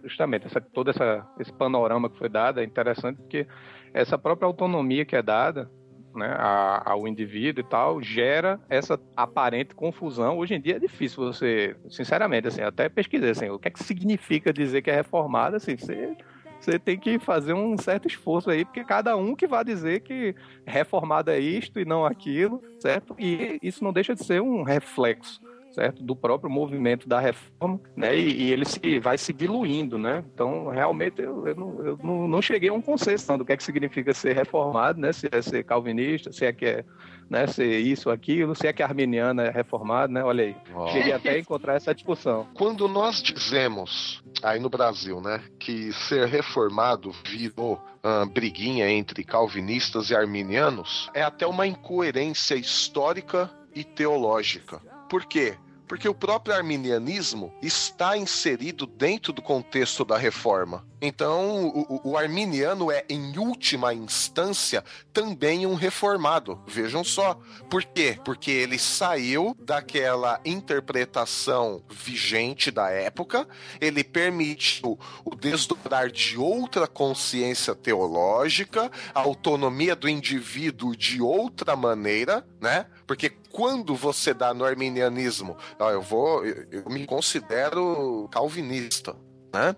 justamente essa, todo essa, esse panorama que foi dado é interessante porque essa própria autonomia que é dada né, a- ao indivíduo e tal gera essa aparente confusão. Hoje em dia é difícil você, sinceramente, assim, até pesquisar assim, o que é que significa dizer que é reformado, assim, você você tem que fazer um certo esforço aí, porque cada um que vai dizer que reformado é isto e não aquilo, certo? E isso não deixa de ser um reflexo, certo? Do próprio movimento da reforma, né? E, e ele se, vai se diluindo, né? Então, realmente, eu, eu, não, eu não, não cheguei a um consenso não, do que é que significa ser reformado, né? Se é ser calvinista, se é que é né, ser isso, aquilo, se é que arminiano é reformado, né? Olha aí. Ó. Cheguei até a encontrar essa discussão. Quando nós dizemos, aí no Brasil, né, que ser reformado virou ah, briguinha entre calvinistas e arminianos, é até uma incoerência histórica e teológica. Por quê? Porque o próprio arminianismo está inserido dentro do contexto da reforma. Então, o, o- arminiano é, em última instância, também um reformado. Vejam só. Por quê? Porque ele saiu daquela interpretação vigente da época, ele permitiu o desdobrar de outra consciência teológica, a autonomia do indivíduo de outra maneira, né? Porque quando você dá no arminianismo, ó, eu vou, eu, eu me considero calvinista, né?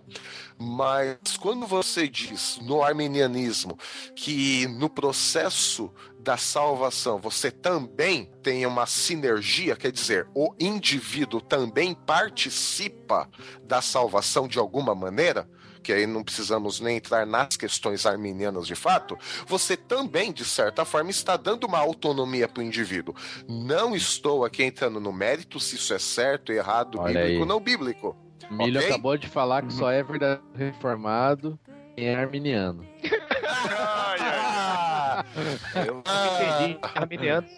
Mas quando você diz no arminianismo que no processo da salvação você também tem uma sinergia, quer dizer, o indivíduo também participa da salvação de alguma maneira, que aí não precisamos nem entrar nas questões arminianas de fato, você também, de certa forma, está dando uma autonomia para o indivíduo. Não estou aqui entrando no mérito se isso é certo, errado, Olha bíblico aí. ou não bíblico. Milho Ok? acabou de falar que só é verdadeiro reformado quem é arminiano. [laughs] Ai, ai. [laughs] Eu entendi. Arminianos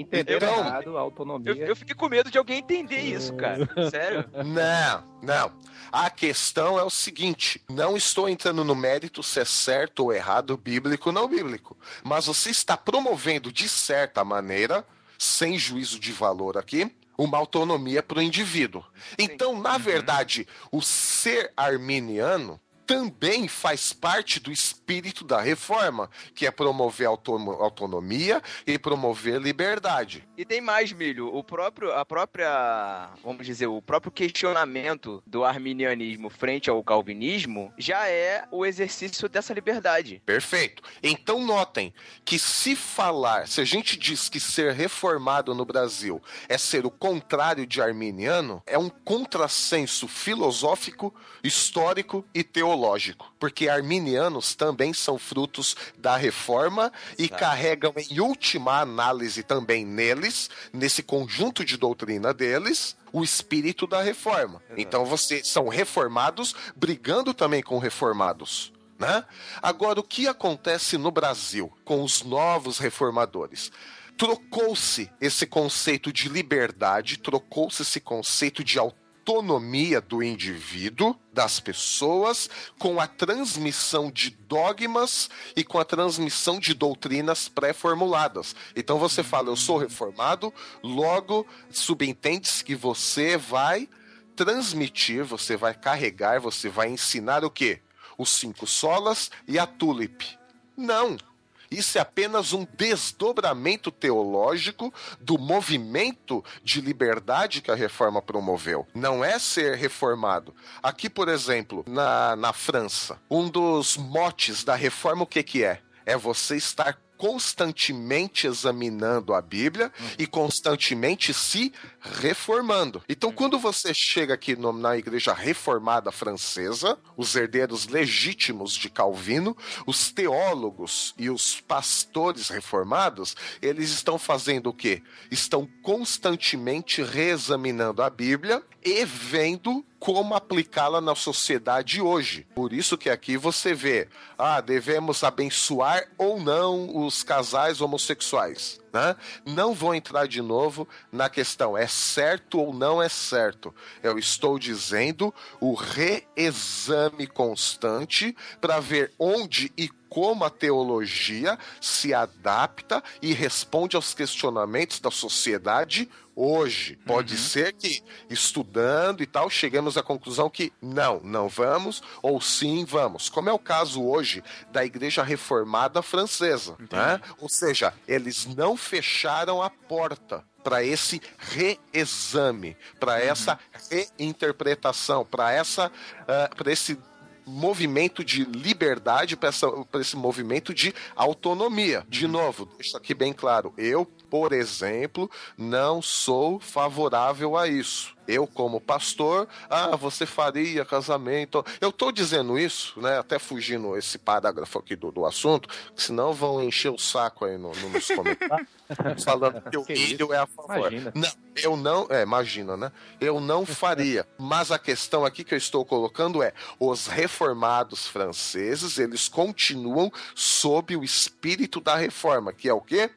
entenderam Então- errado a autonomia. Eu, eu fiquei com medo de alguém entender isso, cara. [laughs] Sério. Não, não. A questão é o seguinte: não estou entrando no mérito se é certo ou errado, bíblico ou não bíblico. Mas você está promovendo, de certa maneira, sem juízo de valor aqui, uma autonomia para o indivíduo. Então, na verdade, o ser arminiano também faz parte do espírito da reforma, que é promover autono- autonomia e promover liberdade. E tem mais, Milho. O próprio, a própria, vamos dizer, o próprio questionamento do arminianismo frente ao calvinismo já é o exercício dessa liberdade. Perfeito. Então notem que se falar, se a gente diz que ser reformado no Brasil é ser o contrário de arminiano, é um contrassenso filosófico, histórico e teológico. Porque arminianos também são frutos da reforma e Exato. carregam em última análise também neles, nesse conjunto de doutrina deles, o espírito da reforma. Exato. Então vocês são reformados brigando também com reformados. Né? Agora, o que acontece no Brasil com os novos reformadores? Trocou-se esse conceito de liberdade, trocou-se esse conceito de autonomia do indivíduo, das pessoas, com a transmissão de dogmas e com a transmissão de doutrinas pré-formuladas. Então você fala, eu sou reformado, logo subentende-se que você vai transmitir, você vai carregar, você vai ensinar o quê? Os cinco solas e a tulip. Não. Isso é apenas um desdobramento teológico do movimento de liberdade que a reforma promoveu. Não é ser reformado. Aqui, por exemplo, na, na França, um dos motes da reforma, o que, que é? É você estar constantemente examinando a Bíblia e constantemente se reformando. Então, quando você chega aqui no- na igreja reformada francesa, os herdeiros legítimos de Calvino, os teólogos e os pastores reformados, eles estão fazendo o quê? Estão constantemente reexaminando a Bíblia e vendo como aplicá-la na sociedade hoje. Por isso que aqui você vê, ah, devemos abençoar ou não os casais homossexuais. Né? Não vou entrar de novo na questão é certo ou não é certo. Eu estou dizendo o reexame constante para ver onde e como a teologia se adapta e responde aos questionamentos da sociedade hoje. Pode ser que, estudando e tal, chegamos à conclusão que não, não vamos, ou sim vamos. Como é o caso hoje da Igreja Reformada Francesa. Né? Ou seja, eles não fecharam a porta para esse reexame, para essa reinterpretação, para essa, para esse movimento de liberdade, para esse movimento de autonomia. De novo, deixo aqui bem claro, eu, por exemplo, não sou favorável a isso. Eu, como pastor, ah, você faria casamento. Eu tô dizendo isso, né? Até fugindo esse parágrafo aqui do, do assunto, que senão vão encher o saco aí no, no- nos [laughs] comentários, falando que o Que milho isso? é a favor. Imagina. Não, eu não, é, imagina, né? Eu não [laughs] faria. Mas a questão aqui que eu estou colocando é: os reformados franceses, eles continuam sob o espírito da reforma, que é o quê?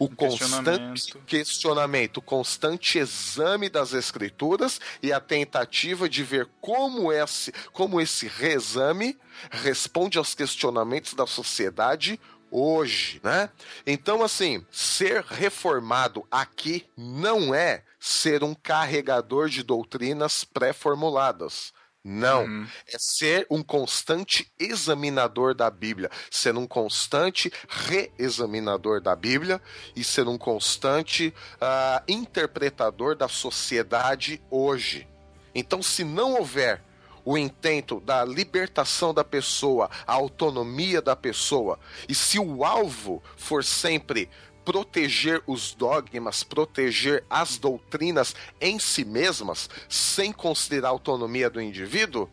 O constante questionamento. questionamento, o constante exame das escrituras e a tentativa de ver como esse, como esse reexame responde aos questionamentos da sociedade hoje, né? Então, assim, ser reformado aqui não é ser um carregador de doutrinas pré-formuladas. Não. Uhum. É ser um constante examinador da Bíblia, ser um constante reexaminador da Bíblia e ser um constante ah, interpretador da sociedade hoje. Então, se não houver o intento da libertação da pessoa, a autonomia da pessoa, e se o alvo for sempre proteger os dogmas, proteger as doutrinas em si mesmas, sem considerar a autonomia do indivíduo,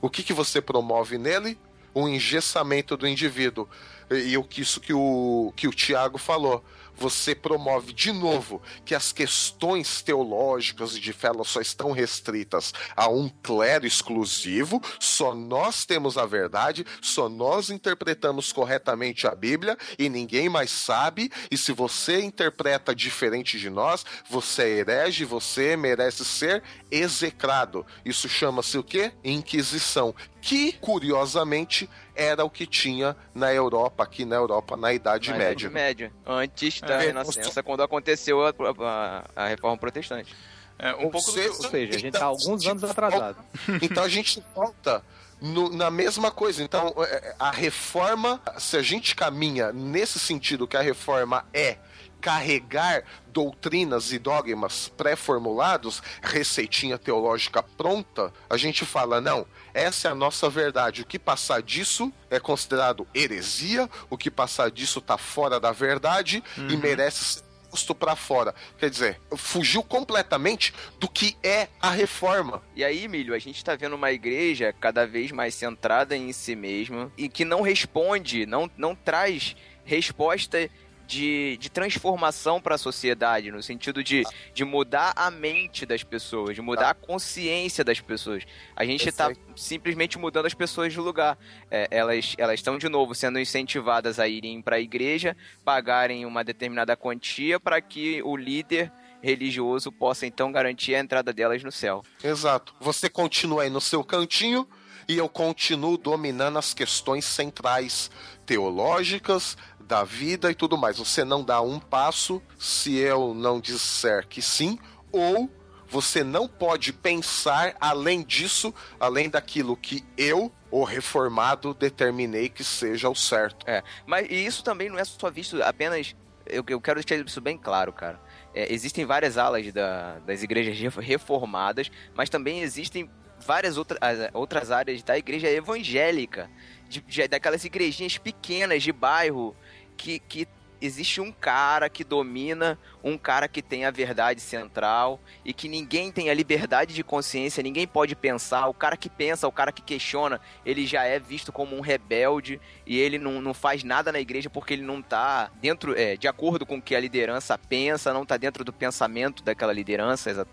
o que, que você promove nele? O engessamento do indivíduo. E o que isso que o, que o Tiago falou. Você promove de novo que as questões teológicas e de fé só estão restritas a um clero exclusivo, só nós temos a verdade, só nós interpretamos corretamente a Bíblia e ninguém mais sabe. E se você interpreta diferente de nós, você é herege, você merece ser execrado. Isso chama-se o quê? Inquisição. Que, curiosamente, era o que tinha na Europa, aqui na Europa, na Idade Na Média. Idade Média. Antes da É. Renascença, quando aconteceu a, a- a reforma protestante. É, um Ou pouco seja, do que... Ou seja, a gente tá alguns anos atrasado. [laughs] Então a gente volta no- na mesma coisa. Então, é, a reforma, se a gente caminha nesse sentido que a reforma é carregar doutrinas e dogmas pré-formulados, receitinha teológica pronta, a gente fala, não, essa é a nossa verdade. O que passar disso é considerado heresia, o que passar disso tá fora da verdade e merece ser posto para fora. Quer dizer, fugiu completamente do que é a reforma. E aí, Milho, a gente tá vendo uma igreja cada vez mais centrada em si mesma e que não responde, não, não traz resposta de, de transformação para a sociedade, no sentido de, de mudar a mente das pessoas, de mudar a consciência das pessoas. A gente tá simplesmente mudando as pessoas de lugar. É, elas elas estão, de novo, sendo incentivadas a irem para a igreja, pagarem uma determinada quantia para que o líder religioso possa então garantir a entrada delas no céu. Exato. Você continua aí no seu cantinho e eu continuo dominando as questões centrais teológicas da vida e tudo mais. Você não dá um passo se eu não disser que sim, ou você não pode pensar além disso, além daquilo que eu, o reformado, determinei que seja o certo. É, mas e isso também não é só visto apenas. Eu, eu quero deixar isso bem claro, cara. É, existem várias alas da- das igrejas ref- reformadas, mas também existem várias outra, as- outras áreas da igreja evangélica, de, de- daquelas igrejinhas pequenas de bairro, que, que existe um cara que domina, um cara que tem a verdade central e que ninguém tem a liberdade de consciência, ninguém pode pensar. O cara que pensa, o cara que questiona, ele já é visto como um rebelde e ele não, não faz nada na igreja porque ele não tá dentro, é, de acordo com o que a liderança pensa, não tá dentro do pensamento daquela liderança,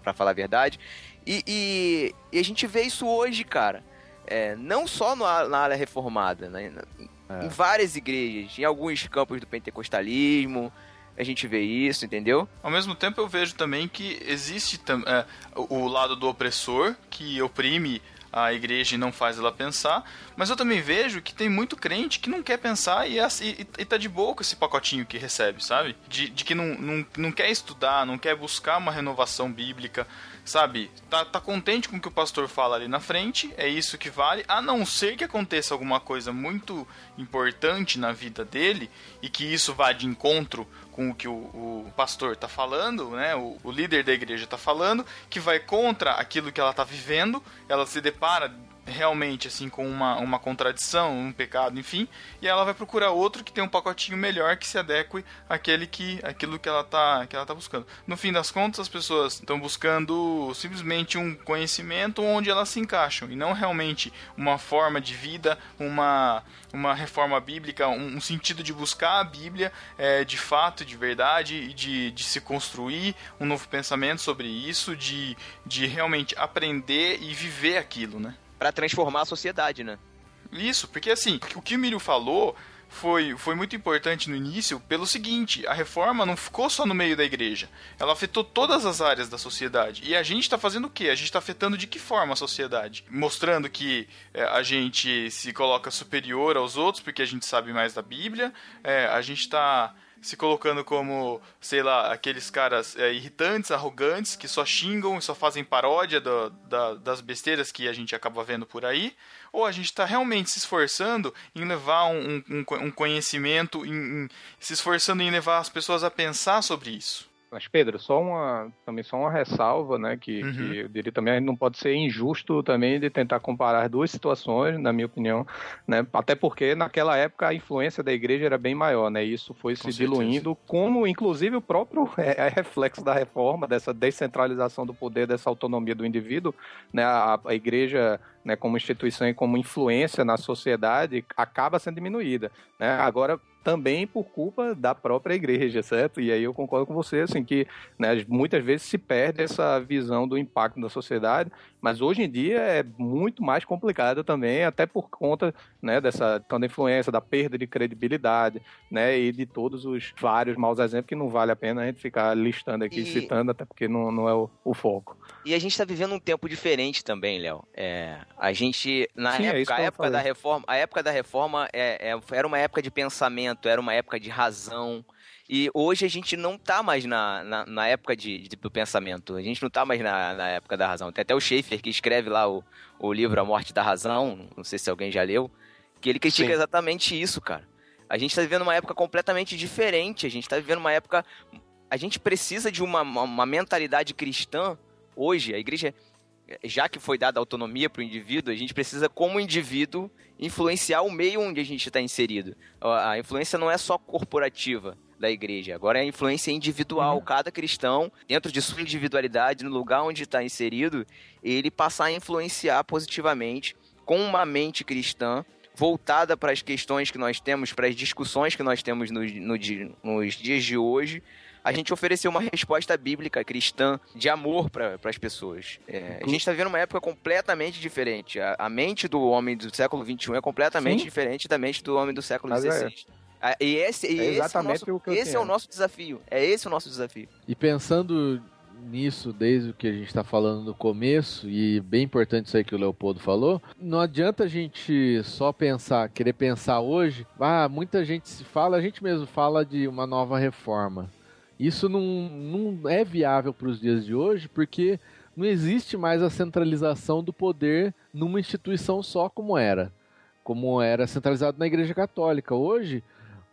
pra falar a verdade. E, e- e a gente vê isso hoje, cara. É, não só na, na área reformada, né? Em várias igrejas, em alguns campos do pentecostalismo, a gente vê isso, entendeu? Ao mesmo tempo, eu vejo também que existe é, o lado do opressor, que oprime a igreja e não faz ela pensar, mas eu também vejo que tem muito crente que não quer pensar e, é e, e tá de boa com esse pacotinho que recebe, sabe? De, de que não, não, não quer estudar, não quer buscar uma renovação bíblica, sabe? Tá, tá contente com o que o pastor fala ali na frente, é isso que vale, a não ser que aconteça alguma coisa muito importante na vida dele e que isso vá de encontro com o que o, o pastor tá falando, né? O, o líder da igreja tá falando, que vai contra aquilo que ela tá vivendo, ela se depara realmente assim com uma, uma contradição, um pecado, enfim, e ela vai procurar outro que tem um pacotinho melhor que se adeque àquele que aquilo que ela tá que ela tá buscando. No fim das contas, as pessoas estão buscando simplesmente um conhecimento onde elas se encaixam e não realmente uma forma de vida, uma uma reforma bíblica, um, um sentido de buscar a Bíblia é, de fato, de verdade, e de, de se construir um novo pensamento sobre isso, de, de realmente aprender e viver aquilo, né? Pra transformar a sociedade, né? Isso, porque assim, o que o Miro falou foi, foi muito importante no início pelo seguinte, a reforma não ficou só no meio da igreja, ela afetou todas as áreas da sociedade. E a gente está fazendo o quê? A gente está afetando de que forma a sociedade? Mostrando que é, a gente se coloca superior aos outros porque a gente sabe mais da Bíblia, é, a gente está se colocando como, sei lá, aqueles caras é, irritantes, arrogantes, que só xingam e só fazem paródia do- da- das besteiras que a gente acaba vendo por aí, ou a gente está realmente se esforçando em levar um, um- um conhecimento, em- em- se esforçando em levar as pessoas a pensar sobre isso. Mas, Pedro, só uma, também só uma ressalva, né? Que, Uhum. que eu diria também, não pode ser injusto também de tentar comparar as duas situações, na minha opinião, né? Até porque naquela época a influência da igreja era bem maior, né? E isso foi se Com certeza. diluindo, como inclusive o próprio [laughs] é, é reflexo da reforma, dessa descentralização do poder, dessa autonomia do indivíduo, né? A, a igreja né, como instituição e como influência na sociedade, acaba sendo diminuída. Né? Agora, também por culpa da própria igreja, certo? E aí eu concordo com você, assim, que né, muitas vezes se perde essa visão do impacto da sociedade, mas hoje em dia é muito mais complicado também, até por conta né, dessa tanta influência, da perda de credibilidade, né, e de todos os vários maus exemplos que não vale a pena a gente ficar listando aqui, E- citando, até porque não, não é o, o foco. E a gente tá vivendo um tempo diferente também, Léo. É, a gente, na Sim, é época, que a época da reforma, a época da reforma é- é- era uma época de pensamento, era uma época de razão. E hoje a gente não tá mais na, na, na época de, de- do pensamento. A gente não tá mais na, na época da razão. Tem até o Schaefer que escreve lá o, o livro A Morte da Razão. Não sei se alguém já leu. Que ele critica Sim. exatamente isso, cara. A gente tá vivendo uma época completamente diferente. A gente tá vivendo uma época. A gente precisa de uma, uma, uma mentalidade cristã hoje. A igreja já que foi dada autonomia para o indivíduo, a gente precisa, como indivíduo, influenciar o meio onde a gente está inserido. A a influência não é só corporativa da igreja, agora é a influência individual. Cada cristão, dentro de sua individualidade, no lugar onde está inserido, ele passar a influenciar positivamente com uma mente cristã voltada para as questões que nós temos, para as discussões que nós temos no, no nos dias de hoje, a gente oferecer uma resposta bíblica cristã de amor para as pessoas. É, a gente está vivendo uma época completamente diferente. A, a mente do homem do século XXI é completamente Sim. diferente da mente do homem do século. XVI. E esse, e É esse, exatamente é, o o que nosso, esse é o nosso desafio. É esse o nosso desafio. E pensando nisso desde o que a gente está falando no começo, e bem importante isso aí que o Leopoldo falou, não adianta a gente só pensar, querer pensar hoje, ah, muita gente se fala, a gente mesmo fala de uma nova reforma. Isso não, não é viável para os dias de hoje, porque não existe mais a centralização do poder numa instituição só como era. Como era centralizado na Igreja Católica. Hoje,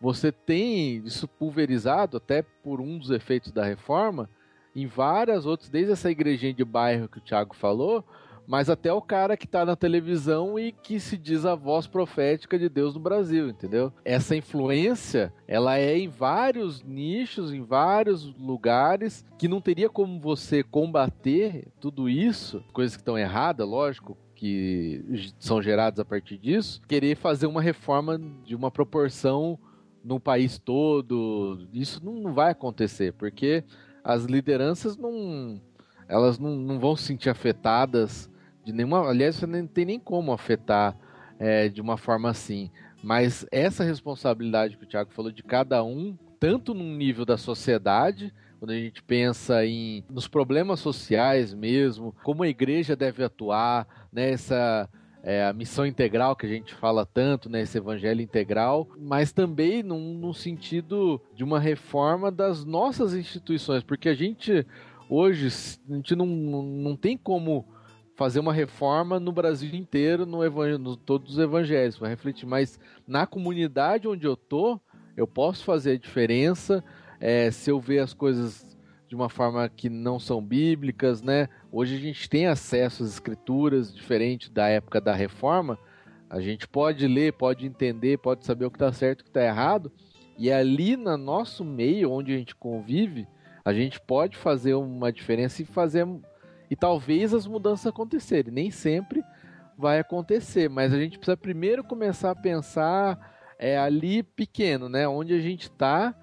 você tem isso pulverizado, até por um dos efeitos da reforma, em várias outras, desde essa igrejinha de bairro que o Thiago falou, mas até o cara que tá na televisão e que se diz a voz profética de Deus no Brasil, entendeu? Essa influência, ela é em vários nichos, em vários lugares, que não teria como você combater tudo isso, coisas que estão erradas, lógico, que são geradas a partir disso, querer fazer uma reforma de uma proporção no país todo, isso não, não vai acontecer, porque as lideranças não elas não, não vão se sentir afetadas de nenhuma. Aliás, você nem tem nem como afetar é, de uma forma assim. Mas essa responsabilidade que o Thiago falou de cada um, tanto num nível da sociedade, quando a gente pensa em nos problemas sociais mesmo, como a igreja deve atuar, né, é, a missão integral que a gente fala tanto, né, esse evangelho integral, mas também num, num sentido de uma reforma das nossas instituições, porque a gente hoje a gente não, não tem como fazer uma reforma no Brasil inteiro, no, evangelho, no todos os evangelhos, para refletir, mas na comunidade onde eu tô, eu posso fazer a diferença é, se eu ver as coisas de uma forma que não são bíblicas, né? Hoje a gente tem acesso às escrituras diferente da época da reforma. A gente pode ler, pode entender, pode saber o que está certo e o que está errado. E ali no nosso meio, onde a gente convive, a gente pode fazer uma diferença e fazer e talvez as mudanças acontecerem. Nem sempre vai acontecer, mas a gente precisa primeiro começar a pensar é, ali pequeno, né? Onde a gente está,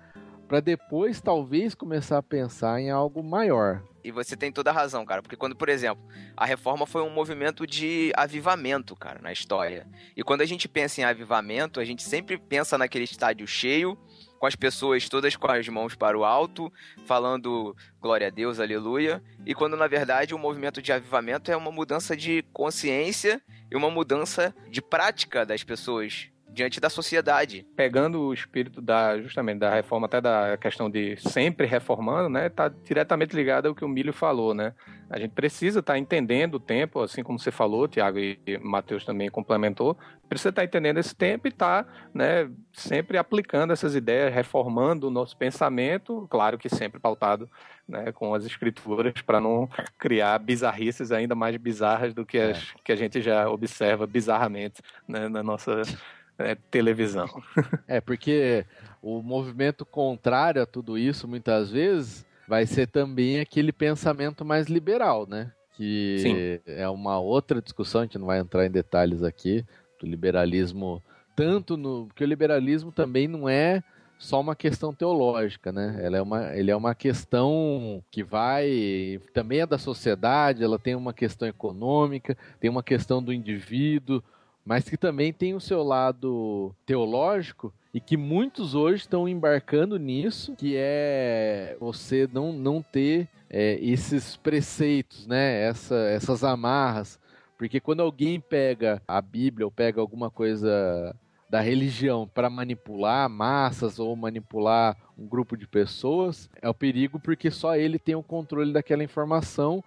para depois talvez começar a pensar em algo maior. E você tem toda a razão, cara. Porque quando, por exemplo, a reforma foi um movimento de avivamento, cara, na história. E quando a gente pensa em avivamento, a gente sempre pensa naquele estádio cheio, com as pessoas todas com as mãos para o alto, falando glória a Deus, aleluia. E quando na verdade o movimento de avivamento é uma mudança de consciência e uma mudança de prática das pessoas diante da sociedade. Pegando o espírito da justamente da reforma, até da questão de sempre reformando, né, tá diretamente ligado ao que o Milho falou, né? A gente precisa estar entendendo o tempo, assim como você falou, Tiago e, e Matheus também complementou, precisa estar entendendo esse tempo e estar, né, sempre aplicando essas ideias, reformando o nosso pensamento, claro que sempre pautado, né, com as escrituras para não criar bizarrices ainda mais bizarras do que as que a gente já observa bizarramente, né, na nossa é, televisão. É, porque o movimento contrário a tudo isso, muitas vezes, vai ser também aquele pensamento mais liberal, né? que Sim. é uma outra discussão, a gente não vai entrar em detalhes aqui, do liberalismo, tanto no. Porque o liberalismo também não é só uma questão teológica, né? Ela é uma, ele é uma questão que vai. Também é da sociedade, ela tem uma questão econômica, tem uma questão do indivíduo, mas que também tem o seu lado teológico e que muitos hoje estão embarcando nisso, que é você não, não ter é, esses preceitos, né? Essa, essas amarras. Porque quando alguém pega a Bíblia ou pega alguma coisa da religião para manipular massas ou manipular um grupo de pessoas, é o perigo porque só ele tem o controle daquela informação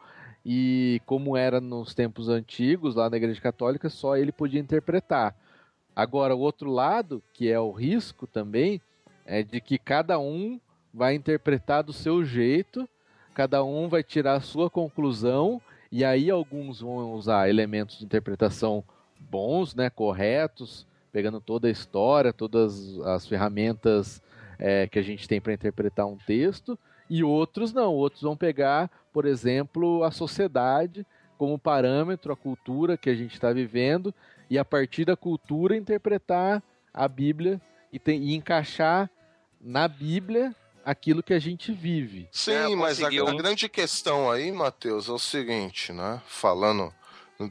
e como era nos tempos antigos lá na Igreja Católica, só ele podia interpretar. Agora, o outro lado, que é o risco também, é de que cada um vai interpretar do seu jeito, cada um vai tirar a sua conclusão, e aí alguns vão usar elementos de interpretação bons, né, corretos, pegando toda a história, todas as ferramentas é, que a gente tem para interpretar um texto, e outros não, outros vão pegar, por exemplo, a sociedade como parâmetro, a cultura que a gente está vivendo, e a partir da cultura interpretar a Bíblia e, tem- e encaixar na Bíblia aquilo que a gente vive. Sim, É, mas a, a grande questão aí, Matheus, é o seguinte, né? Falando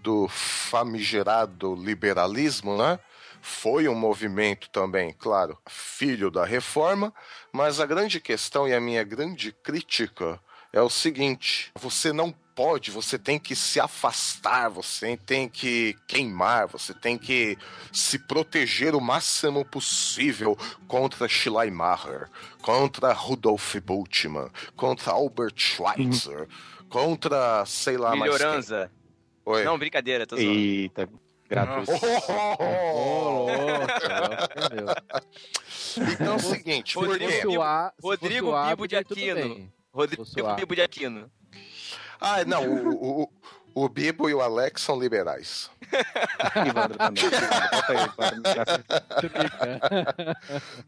do famigerado liberalismo, né? Foi um movimento também, claro, filho da reforma, mas a grande questão e a minha grande crítica é o seguinte: você não pode, você tem que se afastar, você tem que queimar, você tem que se proteger o máximo possível contra Schleiermacher, contra Rudolf Bultmann, contra Albert Schweitzer, contra, sei lá, mais quem. Melhorança. Oi. Não, brincadeira, tô zoando. Eita, gratuito. Entendeu? Então é o seguinte, Rodrigo A- se Rodrigo o Bibo de Aquino. Rodrigo. Bibo de Aquino. Ah, não, o, o, o Bibo e o Alex são liberais.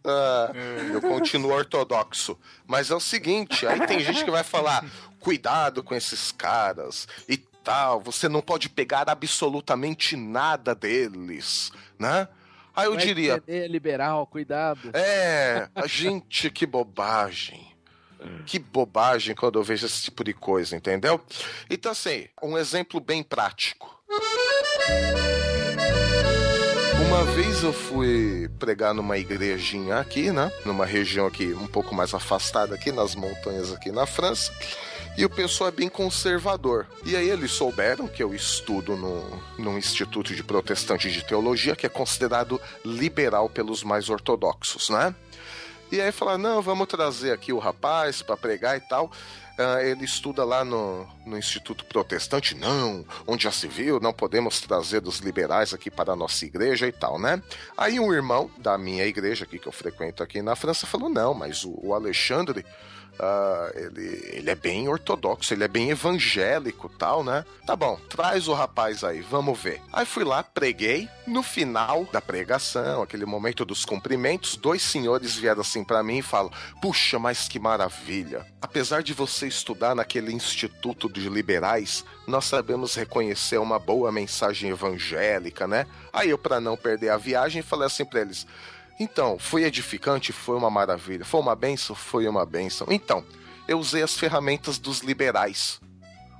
Ah, eu continuo ortodoxo. Mas é o seguinte, aí tem gente que vai falar, cuidado com esses caras e tal, você não pode pegar absolutamente nada deles, né? Aí eu é diria, entender, liberal, cuidado. é, a gente, que bobagem. Que bobagem quando eu vejo esse tipo de coisa, entendeu? Então, assim, um exemplo bem prático. Uma vez eu fui pregar numa igrejinha aqui, né? Numa região aqui um pouco mais afastada aqui, nas montanhas aqui na França. E o pessoal é bem conservador. E aí eles souberam que eu estudo no, num instituto de protestante de teologia, que é considerado liberal pelos mais ortodoxos, né? E aí falaram, não, vamos trazer aqui o rapaz para pregar e tal. Ah, ele estuda lá no, no Instituto Protestante. Não, onde já se viu, não podemos trazer dos liberais aqui para a nossa igreja e tal, né? Aí um irmão da minha igreja aqui, que eu frequento aqui na França, falou, não, mas o, o Alexandre... ah, ele, ele é bem ortodoxo, ele é bem evangélico tal, né? Tá bom, traz o rapaz aí, vamos ver. Aí fui lá, preguei. No final da pregação, aquele momento dos cumprimentos, dois senhores vieram assim pra mim e falam: Puxa, mas que maravilha! Apesar de você estudar naquele instituto de liberais, nós sabemos reconhecer uma boa mensagem evangélica, né? Aí eu, pra não perder a viagem, falei assim pra eles: Então, foi edificante? Foi uma maravilha. Foi uma benção? Foi uma benção. Então, eu usei as ferramentas dos liberais.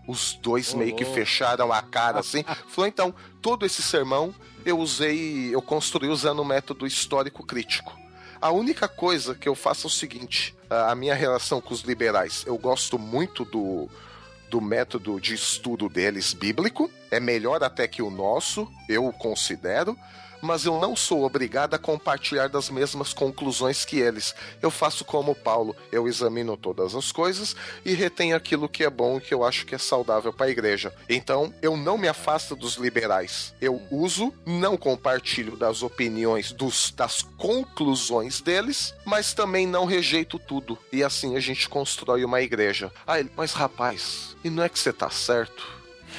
Os dois Ô, meio que fecharam a cara assim. [laughs] Falou, então, todo esse sermão eu usei, eu construí usando o método histórico crítico. A única coisa que eu faço é o seguinte: a a minha relação com os liberais, eu gosto muito do, do método de estudo deles bíblico, é melhor até que o nosso, eu considero, mas eu não sou obrigado a compartilhar das mesmas conclusões que eles. Eu faço como Paulo, eu examino todas as coisas e retenho aquilo que é bom e que eu acho que é saudável para a igreja. Então, eu não me afasto dos liberais. Eu uso, não compartilho das opiniões, dos, das conclusões deles, mas também não rejeito tudo. E assim a gente constrói uma igreja. Ah, mas rapaz, e não é que você tá certo?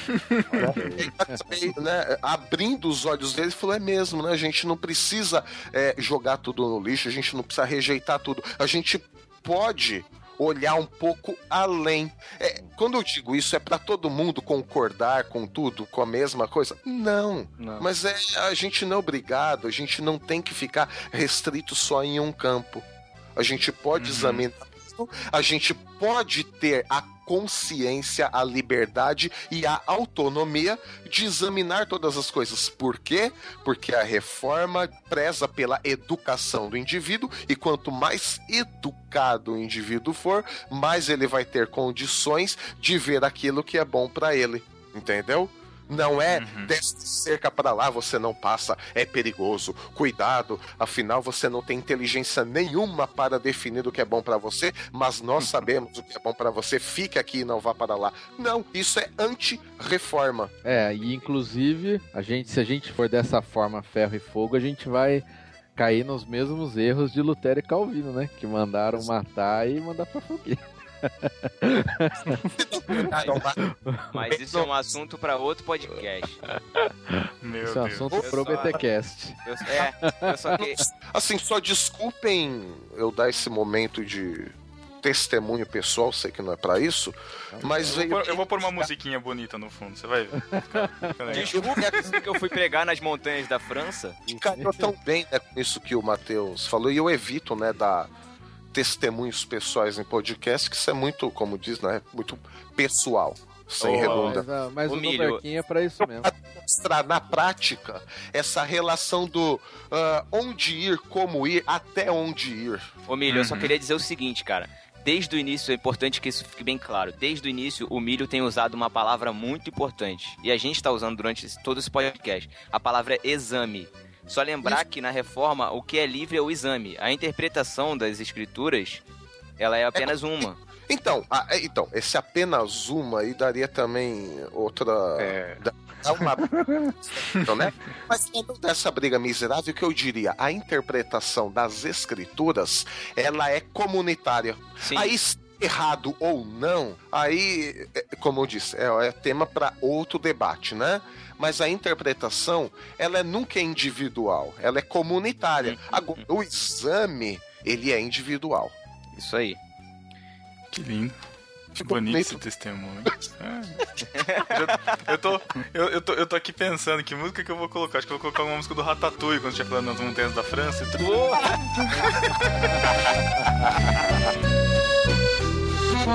[laughs] Aí, né, abrindo os olhos dele, ele falou: é mesmo, né? A gente não precisa é, jogar tudo no lixo, a gente não precisa rejeitar tudo. A gente pode olhar um pouco além. É, quando eu digo isso, é pra todo mundo concordar com tudo, com a mesma coisa? Não. Não. Mas é, a gente não é obrigado, a gente não tem que ficar restrito só em um campo. A gente pode Uhum. examinar a gente pode ter a consciência, a liberdade e a autonomia de examinar todas as coisas. Por quê? Porque a reforma preza pela educação do indivíduo e quanto mais educado o indivíduo for, mais ele vai ter condições de ver aquilo que é bom para ele. Entendeu? Não é Uhum. desta cerca para lá você não passa, é perigoso. Cuidado, afinal você não tem inteligência nenhuma para definir o que é bom para você, mas nós sabemos o que é bom para você. Fique aqui e não vá para lá. Não, isso é anti-reforma. É, e inclusive, a gente, se a gente for dessa forma ferro e fogo, a gente vai cair nos mesmos erros de Lutero e Calvino, né? Que mandaram matar e mandar pra fogueira. [laughs] Mas- isso é um assunto pra outro podcast. Meu Isso é um Deus. assunto Eu pro só- BTcast. Eu, é, eu só que. Assim, só desculpem eu dar esse momento de testemunho pessoal, sei que não é para isso, mas Eu veio. vou, pôr, eu vou pôr uma musiquinha bonita no fundo, você vai ver. Desculpa que eu fui pregar nas montanhas da França. Encaixou tão bem né, com isso que o Matheus falou, e eu evito, né, dar testemunhos pessoais em podcast, que isso é muito, como diz, né, muito pessoal, sem Oh, redundância. Mas, mas o. Novarquinho é pra isso mesmo. Mostrar na prática essa relação do ah, onde ir, como ir, até onde ir. Ô, Milho, eu só Uhum. queria dizer o seguinte, cara. Desde o início, é importante que isso fique bem claro. Desde o início, o Milho tem usado uma palavra muito importante. E a gente está usando durante todo esse podcast. A palavra é exame. Só lembrar que na reforma, o que é livre é o exame. A interpretação das escrituras, ela é apenas uma. Então, ah, é, então, esse apenas uma aí daria também outra. É. dá uma. [laughs] então, né? Mas dentro dessa briga miserável, o que eu diria? A interpretação das escrituras ela é comunitária. Sim. Aí, errado ou não, aí, é, como eu disse, é, é tema para outro debate, né? Mas a interpretação, ela é nunca individual, ela é comunitária. Uhum. Agora, o exame, ele é individual. Isso aí. Que lindo. Que bonito esse testemunho. É. Eu, eu, tô, eu, eu, tô, eu tô aqui pensando que música que eu vou colocar. Acho que eu vou colocar uma música do Ratatouille quando estiver falando nas montanhas da França. e tudo. [laughs] Bom,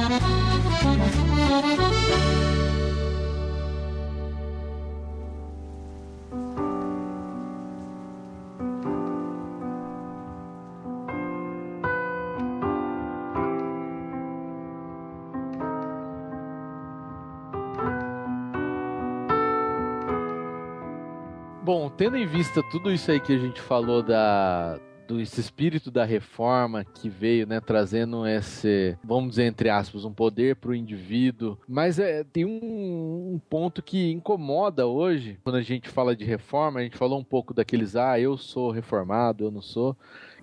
tendo em vista tudo isso aí que a gente falou da do esse espírito da reforma que veio, né, trazendo esse, vamos dizer entre aspas, um poder para o indivíduo, mas é, tem um, um ponto que incomoda hoje quando a gente fala de reforma. A gente falou um pouco daqueles, ah, eu sou reformado, eu não sou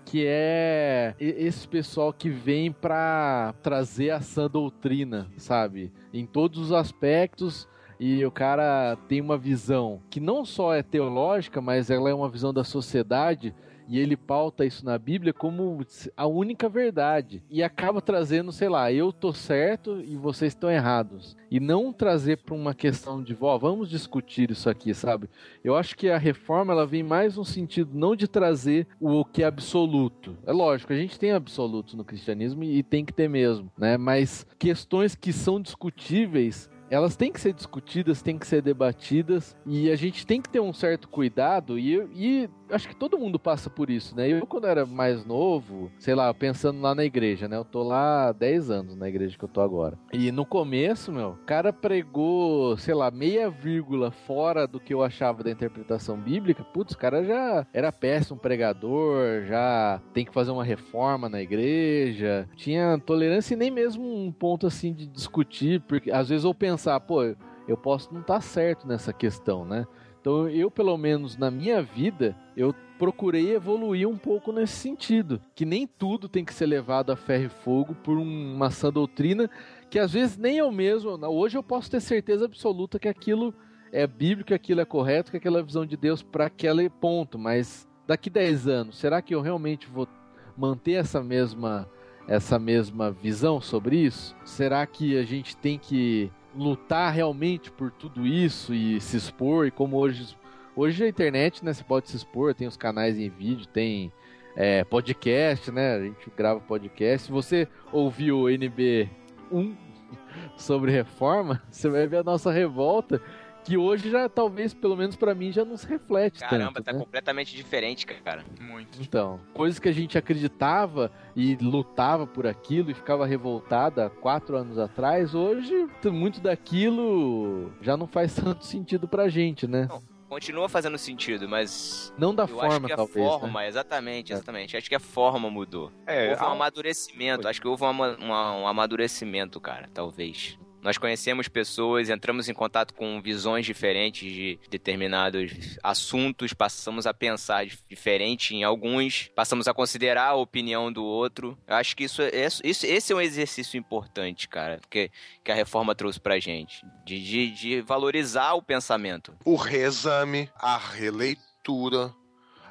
que é esse pessoal que vem pra trazer a sã doutrina, sabe? Em todos os aspectos. E o cara tem uma visão que não só é teológica, mas ela é uma visão da sociedade. E ele pauta isso na Bíblia como a única verdade. E acaba trazendo, sei lá, eu tô certo e vocês estão errados. E não trazer para uma questão de, ó, vamos discutir isso aqui, sabe? Eu acho que a reforma ela vem mais no sentido não de trazer o que é absoluto. É lógico, a gente tem absolutos no cristianismo e tem que ter mesmo, né? Mas questões que são discutíveis elas têm que ser discutidas, têm que ser debatidas e a gente tem que ter um certo cuidado e, e acho que todo mundo passa por isso, né? Eu quando era mais novo, sei lá, pensando lá na igreja, né? Eu tô lá há 10 anos na igreja que eu tô agora. E no começo, meu, o cara pregou, sei lá, meia vírgula fora do que eu achava da interpretação bíblica. Putz, o cara já era péssimo pregador, já tem que fazer uma reforma na igreja. Tinha tolerância e nem mesmo um ponto assim de discutir, porque às vezes eu pensar, pô, eu posso não estar certo nessa questão, né? Então eu, pelo menos na minha vida, eu procurei evoluir um pouco nesse sentido. Que nem tudo tem que ser levado a ferro e fogo por um- uma sã doutrina que às vezes nem eu mesmo. Hoje eu posso ter certeza absoluta que aquilo é bíblico, que aquilo é correto, que aquela é visão de Deus para aquele ponto. Mas daqui 10 anos, será que eu realmente vou manter essa mesma essa mesma visão sobre isso? Será que a gente tem que lutar realmente por tudo isso e se expor? E como hoje, hoje a internet, né, você pode se expor, tem os canais em vídeo, tem é, podcast, né? A gente grava podcast. Se você ouviu o NB 1 [laughs] sobre reforma, você vai ver a nossa revolta. Que hoje já, talvez, pelo menos pra mim, já não se reflete Caramba, tanto, tá né? completamente diferente, cara. Muito. Então, coisas que a gente acreditava e lutava por aquilo e ficava revoltada quatro anos atrás, hoje muito daquilo já não faz [laughs] tanto sentido pra gente, né? Continua fazendo sentido, mas. Não da eu acho forma, que a talvez. forma, né? exatamente, exatamente. Acho que a forma mudou. É, houve um há amadurecimento. Acho que houve um, uma- um amadurecimento, cara, talvez. Nós conhecemos pessoas, entramos em contato com visões diferentes de determinados assuntos, passamos a pensar dif- diferente em alguns, passamos a considerar a opinião do outro. Eu acho que isso, é- isso esse é um exercício importante, cara, que, que a reforma trouxe pra gente, de, de, de valorizar o pensamento. O reexame, a releitura,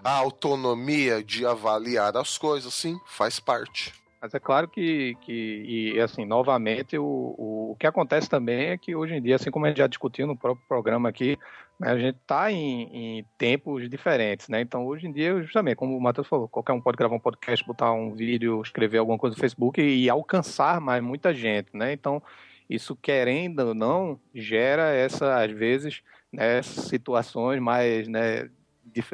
a autonomia de avaliar as coisas, sim, faz parte. Mas é claro que, que e assim, novamente, o, o, o que acontece também é que hoje em dia, assim como a gente já discutiu no próprio programa aqui, né, a gente está em, em tempos diferentes, né? Então, hoje em dia, justamente, como o Matheus falou, qualquer um pode gravar um podcast, botar um vídeo, escrever alguma coisa no Facebook e, e alcançar mais muita gente, né? Então, isso, querendo ou não, gera essa, às vezes, né, situações mais, né,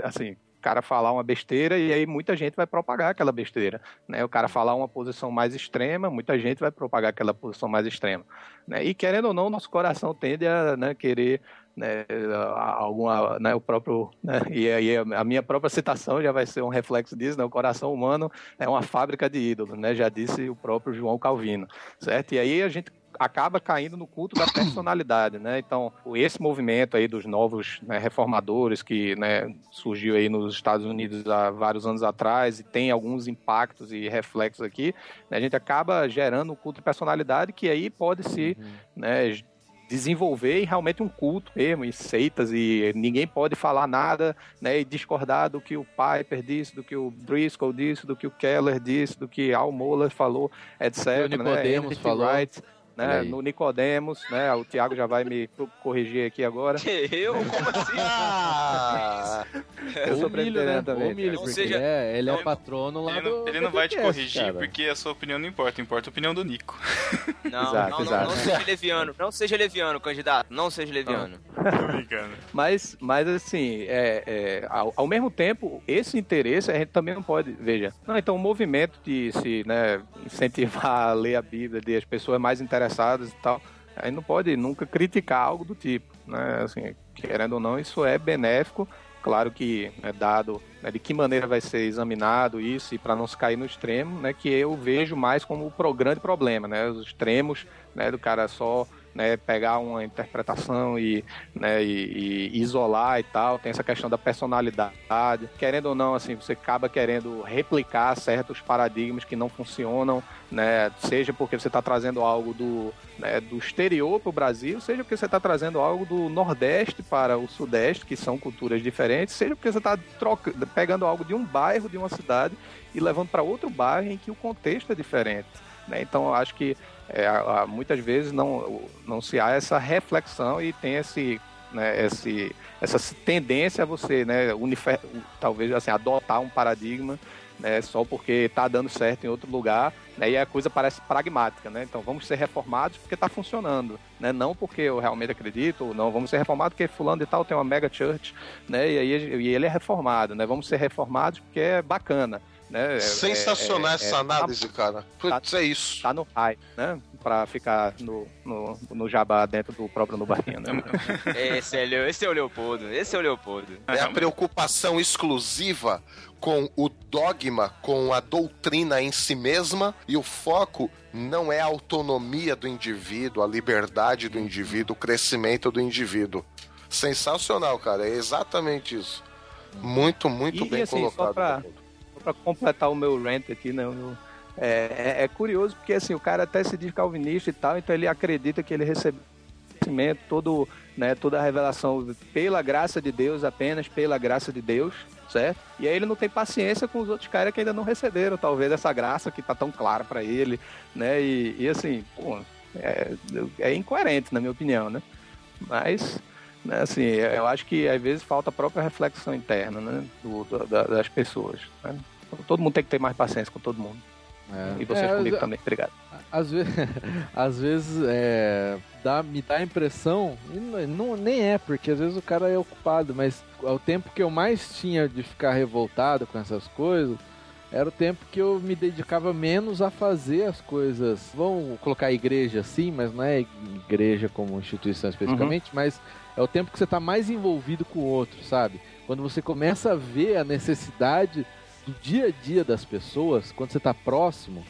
assim, cara falar uma besteira e aí muita gente vai propagar aquela besteira, né? O cara falar uma posição mais extrema, muita gente vai propagar aquela posição mais extrema, né? E querendo ou não, nosso coração tende a né, querer né, alguma, né, o próprio, né, e aí a minha própria citação já vai ser um reflexo disso, né? O coração humano é uma fábrica de ídolos, né? Já disse o próprio João Calvino, certo? E aí a gente acaba caindo no culto da personalidade, né? Então, esse movimento aí dos novos né, reformadores que né, surgiu aí nos Estados Unidos há vários anos atrás e tem alguns impactos e reflexos aqui, né, a gente acaba gerando um culto de personalidade que aí pode se né, desenvolver realmente um culto mesmo, e seitas, e ninguém pode falar nada, né, e discordar do que o Piper disse, do que o Driscoll disse, do que o Keller disse, do que Al Mohler falou, etc. O Nicodemos né, falou. Wright, né, no Nicodemos, né, o Thiago já vai me corrigir aqui agora. [laughs] Eu? Como assim? Ah, Eu sou Ou milho, né? presbiteriano também. Ou porque seja- ele é, ele é não- o patrono lá Ele do não, ele não vai te corrigir cara. porque a sua opinião não importa, importa a opinião do Nico. [laughs] Não, Exato, não, não, exato. não seja leviano. Não seja leviano, candidato. Não seja leviano. Tô brincando. [laughs] Mas, mas assim, é, é, ao, ao mesmo tempo, esse interesse a gente também não pode. Veja, não, então o movimento de se né, incentivar a ler a Bíblia, de as pessoas mais interessadas e tal, a gente não pode nunca criticar algo do tipo. Né? Assim, querendo ou não, isso é benéfico. Claro que é dado né, de que maneira vai ser examinado isso e para não se cair no extremo, né, que eu vejo mais como o grande problema, né, os extremos né, do cara só né, pegar uma interpretação e, né, e, e isolar e tal, tem essa questão da personalidade. Querendo ou não, assim, você acaba querendo replicar certos paradigmas que não funcionam, né, seja porque você está trazendo algo do, né, do exterior para o Brasil, seja porque você está trazendo algo do Nordeste para o Sudeste, que são culturas diferentes, seja porque você está pegando algo de um bairro, de uma cidade e levando para outro bairro em que o contexto é diferente. Né? Então, acho que é, muitas vezes não, não se há essa reflexão e tem esse, né, esse, essa tendência a você, né, unifer, talvez assim, adotar um paradigma né, só porque está dando certo em outro lugar, né, e a coisa parece pragmática, né? Então vamos ser reformados porque está funcionando, né? Não porque eu realmente acredito, ou não, vamos ser reformados porque fulano e tal tem uma mega church, né? E aí e ele é reformado, né? Vamos ser reformados porque é bacana, né? É- sensacional é- essa é- análise, cara. Putz, é isso. tá no high, né? Pra ficar no, no, no jabá dentro do próprio Nubarquinho, né? Esse é, esse é o Leopoldo. Esse é o Leopoldo. É a preocupação exclusiva com o dogma, com a doutrina em si mesma, e o foco não é a autonomia do indivíduo, a liberdade do indivíduo, o crescimento do indivíduo. Sensacional, cara. É exatamente isso. Muito, muito E, bem e assim, só colocado. Pra completar o meu rant aqui, né? o meu- é, é- é curioso porque assim, o cara até se diz calvinista e tal, então ele acredita que ele recebeu todo, né, toda a revelação pela graça de Deus, apenas pela graça de Deus, certo? E aí ele não tem paciência com os outros caras que ainda não receberam, talvez, essa graça que tá tão clara para ele, né? E, e assim, pô, é, é incoerente, na minha opinião, né? Mas, né, assim, eu acho que às vezes falta a própria reflexão interna, né? Do, do- da- das pessoas. Né? Todo mundo tem que ter mais paciência com todo mundo. É. E vocês É, comigo às- também, obrigado. Às vezes, [laughs] às vezes é, dá, me dá a impressão, e não, nem é, porque às vezes o cara é ocupado, mas o tempo que eu mais tinha de ficar revoltado com essas coisas era o tempo que eu me dedicava menos a fazer as coisas. Vamos colocar a igreja assim, mas não é igreja como instituição especificamente, mas é o tempo que você está mais envolvido com o outro, sabe? Quando você começa a ver a necessidade do dia a dia das pessoas, quando você está próximo,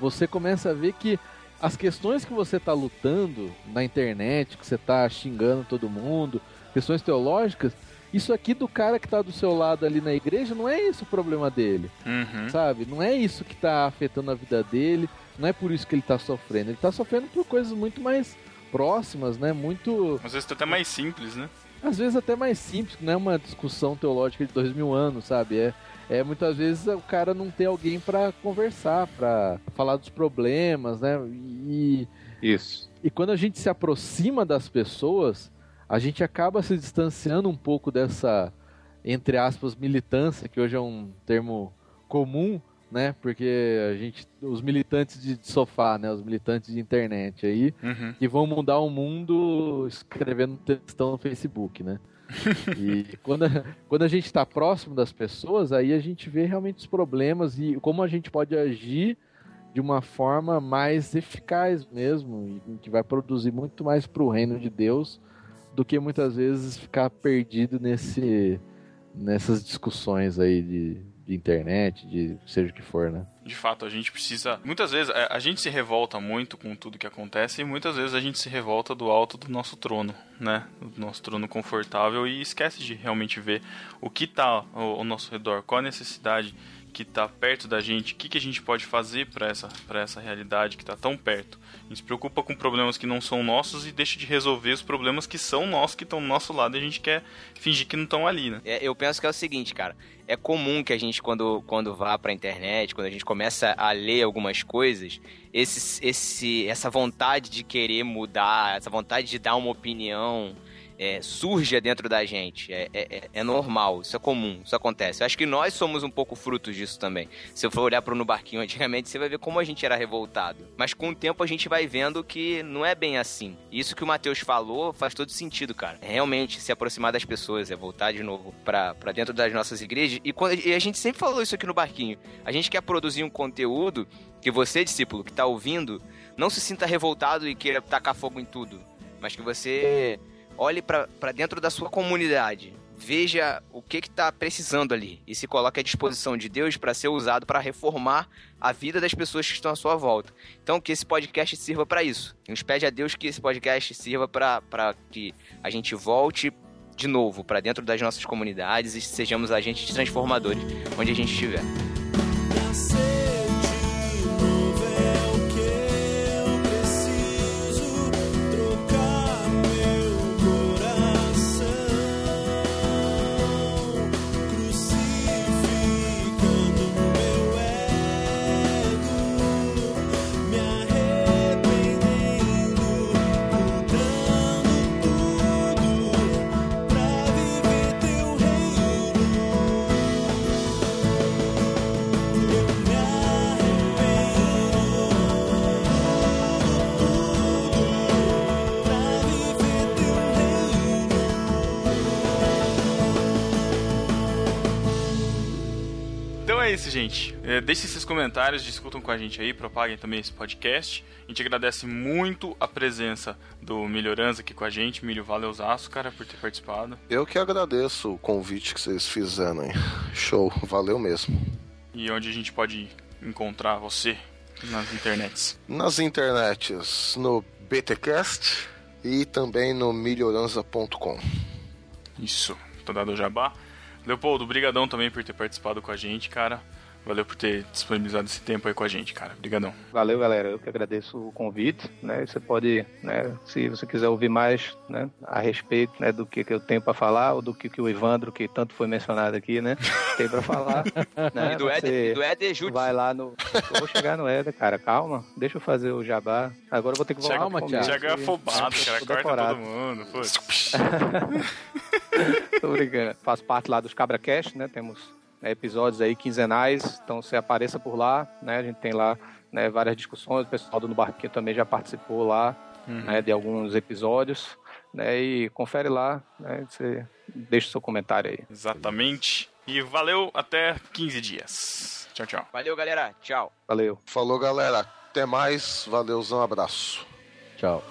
você começa a ver que as questões que você está lutando na internet, que você está xingando todo mundo, questões teológicas, isso aqui do cara que está do seu lado ali na igreja, não é isso o problema dele, Uhum. sabe? Não é isso que está afetando a vida dele, não é por isso que ele está sofrendo. Ele está sofrendo por coisas muito mais próximas, né? Muito Às vezes até mais simples, né? às vezes até mais simples, que não é uma discussão teológica de dois mil anos, sabe? É, é muitas vezes o cara não tem alguém pra conversar, pra falar dos problemas, né? E, Isso. e quando a gente se aproxima das pessoas, a gente acaba se distanciando um pouco dessa, entre aspas, militância, que hoje é um termo comum, né? Porque a gente, os militantes de sofá, né? Os militantes de internet aí, Uhum. que vão mudar o mundo escrevendo textão no Facebook, né? [laughs] e quando a, quando a gente está próximo das pessoas, aí a gente vê realmente os problemas e como a gente pode agir de uma forma mais eficaz mesmo, e que vai produzir muito mais para o reino de Deus do que muitas vezes ficar perdido nesse, nessas discussões aí de, de internet, de seja o que for, né? De fato, a gente precisa. Muitas vezes é, a gente se revolta muito com tudo que acontece e muitas vezes a gente se revolta do alto do nosso trono, né? Do nosso trono confortável e esquece de realmente ver o que tá ao, ao nosso redor, qual a necessidade que tá perto da gente, o que, que a gente pode fazer para essa, essa realidade que tá tão perto. A gente se preocupa com problemas que não são nossos e deixa de resolver os problemas que são nossos, que estão do nosso lado e a gente quer fingir que não estão ali, né? É, eu penso que é o seguinte, cara. É comum que a gente, quando, quando vá pra internet, quando a gente começa a ler algumas coisas, esse, esse, essa vontade de querer mudar, essa vontade de dar uma opinião, é, surja dentro da gente. É, é, é normal, isso é comum, isso acontece. Eu acho que nós somos um pouco frutos disso também. Se eu for olhar pro No Barquinho antigamente, você vai ver como a gente era revoltado. Mas com o tempo a gente vai vendo que não é bem assim. Isso que o Matheus falou faz todo sentido, cara. É realmente se aproximar das pessoas, é voltar de novo pra dentro das nossas igrejas. E, quando, e a gente sempre falou isso aqui no Barquinho. A gente quer produzir um conteúdo que você, discípulo, que tá ouvindo, não se sinta revoltado e queira tacar fogo em tudo. Mas que você olhe pra dentro da sua comunidade. Veja o que que tá precisando ali e se coloque à disposição de Deus para ser usado para reformar a vida das pessoas que estão à sua volta. Então que esse podcast sirva para isso. A gente pede a Deus que esse podcast sirva para que a gente volte de novo para dentro das nossas comunidades e sejamos agentes transformadores onde a gente estiver. Isso, gente. É, deixem seus comentários, discutam com a gente aí, propaguem também esse podcast. A gente agradece muito a presença do Melhorança aqui com a gente. Milho, valeuzaço, cara, por ter participado. Eu que agradeço o convite que vocês fizeram, hein? [laughs] Show, valeu mesmo. E onde a gente pode encontrar você nas internets. Nas internets, no BTcast e também no melhorança.com. Isso, tô dado o jabá. Leopoldo, brigadão também por ter participado com a gente, cara. Valeu por ter disponibilizado esse tempo aí com a gente, cara. Obrigadão. Valeu, galera. Eu que agradeço o convite. Né? Você pode, né, se você quiser ouvir mais né, a respeito né, do que, que eu tenho para falar, ou do que, que o Ivandro, que tanto foi mencionado aqui, né, [laughs] tem para falar. né? E do Éder, e do Éder Júlio. Vai lá no. Eu vou chegar no Éder, cara. Calma. Deixa eu fazer o jabá. Agora eu vou ter que voltar Calma, Thiago. é afobado, cara. Corta decorado. todo mundo. Pô. [laughs] Tô brincando. Faço parte lá dos Cabra Cast, né? Temos episódios aí quinzenais, então você apareça por lá, né? A gente tem lá né, várias discussões, o pessoal do No Barquinho também já participou lá né, de alguns episódios, né? E confere lá, né? Você deixa o seu comentário aí. Exatamente. E valeu, até 15 dias. Tchau, tchau. Valeu, galera. Tchau. Valeu. Falou, galera. Até mais. Valeuzão, abraço. Tchau.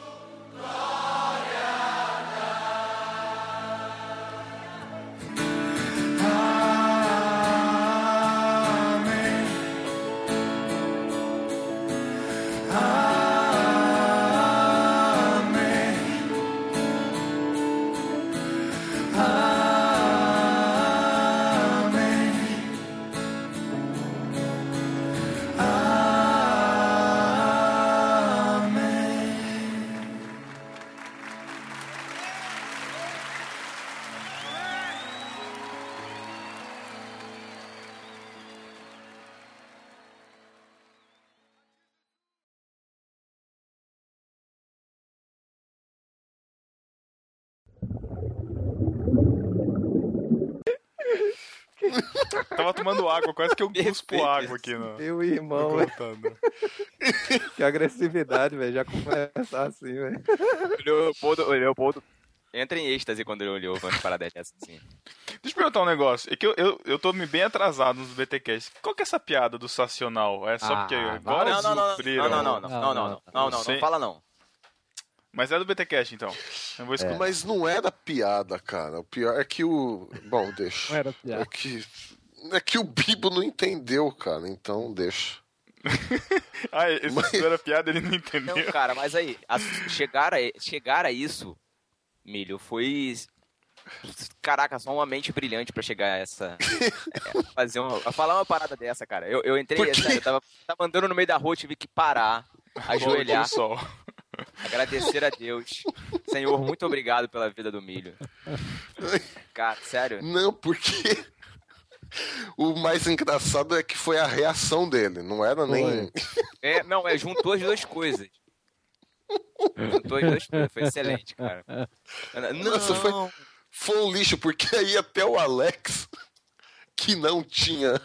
Tomando água, quase que eu [laughs] cuspo água aqui no, Meu irmão, [laughs] que agressividade, velho. Já começa assim, velho. O Leopoldo, entra em êxtase quando ele olhou umas paradas dessas assim. Deixa eu perguntar um negócio. É que eu, eu, eu tô me bem atrasado nos BTCast. Qual que é essa piada do Sacional? É só Ah, porque agora Não, não, não, não, não, não, não, não, não, não, não, não, não fala não. Mas é do BTCast, então. Eu vou escutar. Mas não era piada, cara. O pior é que o. Bom, deixa. Não era É piada. que. É que o Bibo não entendeu, cara. Então deixa. [laughs] Ah, esse Mas- era piada, ele não entendeu. Não, cara, mas aí, a- chegar, a, chegar a isso, Milho, foi. Caraca, só uma mente brilhante pra chegar a essa. [laughs] é, fazer uma, a falar uma parada dessa, cara. Eu, eu entrei, sério, eu tava, tava andando no meio da rua, tive que parar, [laughs] ajoelhar, sol. agradecer a Deus. Senhor, muito obrigado pela vida do milho. Cara, sério. Não, porque. [laughs] O mais engraçado é que foi a reação dele, não era nem. É, não, é, juntou as duas coisas. Juntou as duas coisas, foi excelente, cara. Não, Nossa, foi- Foi um lixo, porque aí até o Alex, que não tinha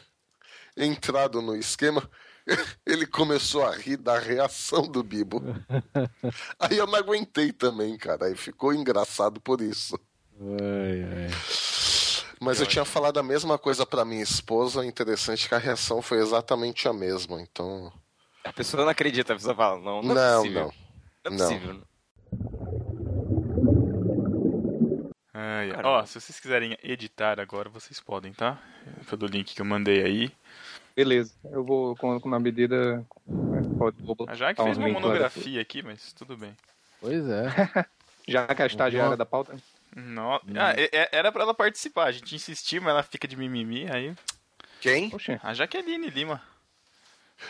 entrado no esquema, [laughs] ele começou a rir da reação do Bibo. [laughs] Aí eu não aguentei também, cara. Aí ficou engraçado por isso. Ai, ai. Mas eu tinha falado a mesma coisa pra minha esposa. Interessante que a reação foi exatamente a mesma. Então. A pessoa não acredita, a pessoa fala, não, não, é Não, possível. não. Não é Não. possível. Ai, ai. Ó, se vocês quiserem editar agora, vocês podem, tá? Pelo link que eu mandei aí. Beleza. Eu vou, com, com uma medida. né, Vou, A Jaque botar fez uma monografia aqui, mas tudo bem. Pois é. [laughs] Já que é a estagiária da pauta. No... Ah, é- é- era pra ela participar, a gente insistiu, mas ela fica de mimimi, aí. Quem? Poxa. A Jaqueline Lima.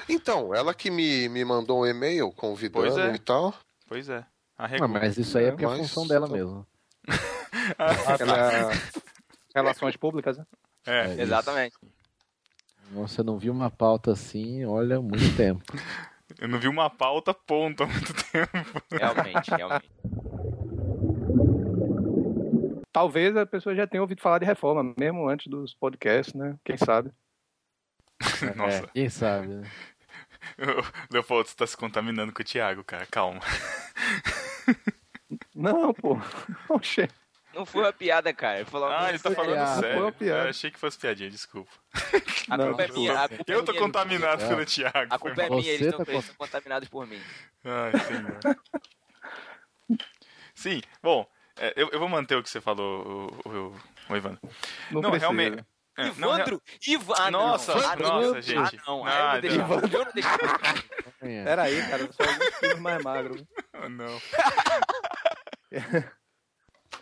Então, ela que me, me mandou um e-mail convidando Pois é. e tal. Pois é. Ah, Arregou. mas isso aí é porque é a função dela mesmo. [laughs] Ela... [laughs] Relações públicas, né? É. É isso. Exatamente. Você não viu uma pauta assim, olha, há muito tempo. [laughs] Eu não vi uma pauta ponto há muito tempo. Realmente, realmente. Talvez a pessoa já tenha ouvido falar de reforma, mesmo antes dos podcasts, né? Quem sabe? [laughs] Nossa, É, quem sabe, né? Leopoldo, você tá se contaminando com o Thiago, cara. Calma. Não, pô. [laughs] Oxê. Não foi uma piada, cara. Ele Ah, ele tá falando piada, sério. foi uma piada. Eu achei que fosse piadinha, desculpa. a Não, culpa é minha. A culpa Eu é tô minha, contaminado É. pelo Thiago. A culpa é mal. minha, eles Você estão tá eles estão contaminados por mim. Ai, senhor. Sim, bom, é, eu, eu vou manter o que você falou, o, o, o Evandro. Não, Não, realmente. é, não, Ivandro! Ivan! Ah. Nossa, ah, não. nossa, Ah, gente. não. Não, Ah, eu não deixo- eu não deixo- É. Pera aí, cara. Eu sou alguns quilos mais magro. Ah, [laughs] não. [laughs]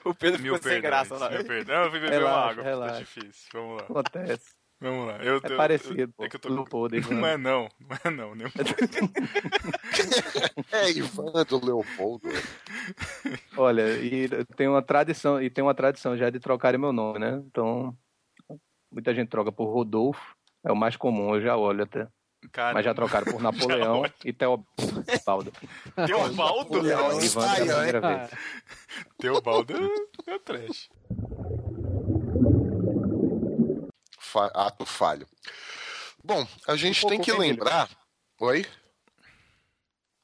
O Pedro Mil ficou sem perdões, graça lá. mil perdões. Não, eu fui beber uma Relaxa, água, relaxa. tá difícil. Vamos lá. Acontece. Vamos lá. Eu, É eu- parecido, pô. É que eu tô Podre, [laughs] Não é não. Não é não. Nem um pouco. [laughs] É Ivandro Leopoldo. Olha, e tem uma tradição, e tem uma tradição já de trocarem meu nome, né? Então, muita gente troca por Rodolfo, é o mais comum, eu já olho até. Cara, Mas já trocaram por [laughs] Napoleão e Teobaldo. Teobaldo? É a Ai, ai. primeira vez. Teobaldo é é trash. Fa- ato falho. Bom, a gente Um tem que lembrar. Oi?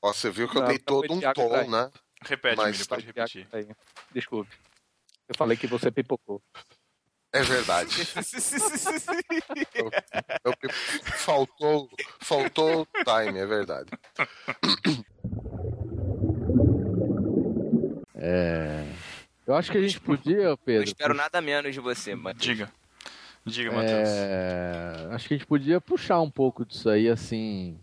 Ó, você viu que eu Não, dei não todo um tom, né? Repete, Mas Emílio, pode repetir. Aí, Desculpe. Eu falei que você pipocou. É verdade. [laughs] Eu- faltou, faltou time, é verdade. É. Eu acho que a gente podia, Eu Pedro. espero nada menos de você, mano. Diga. Diga, Matheus. É, acho que a gente podia puxar um pouco disso aí, assim.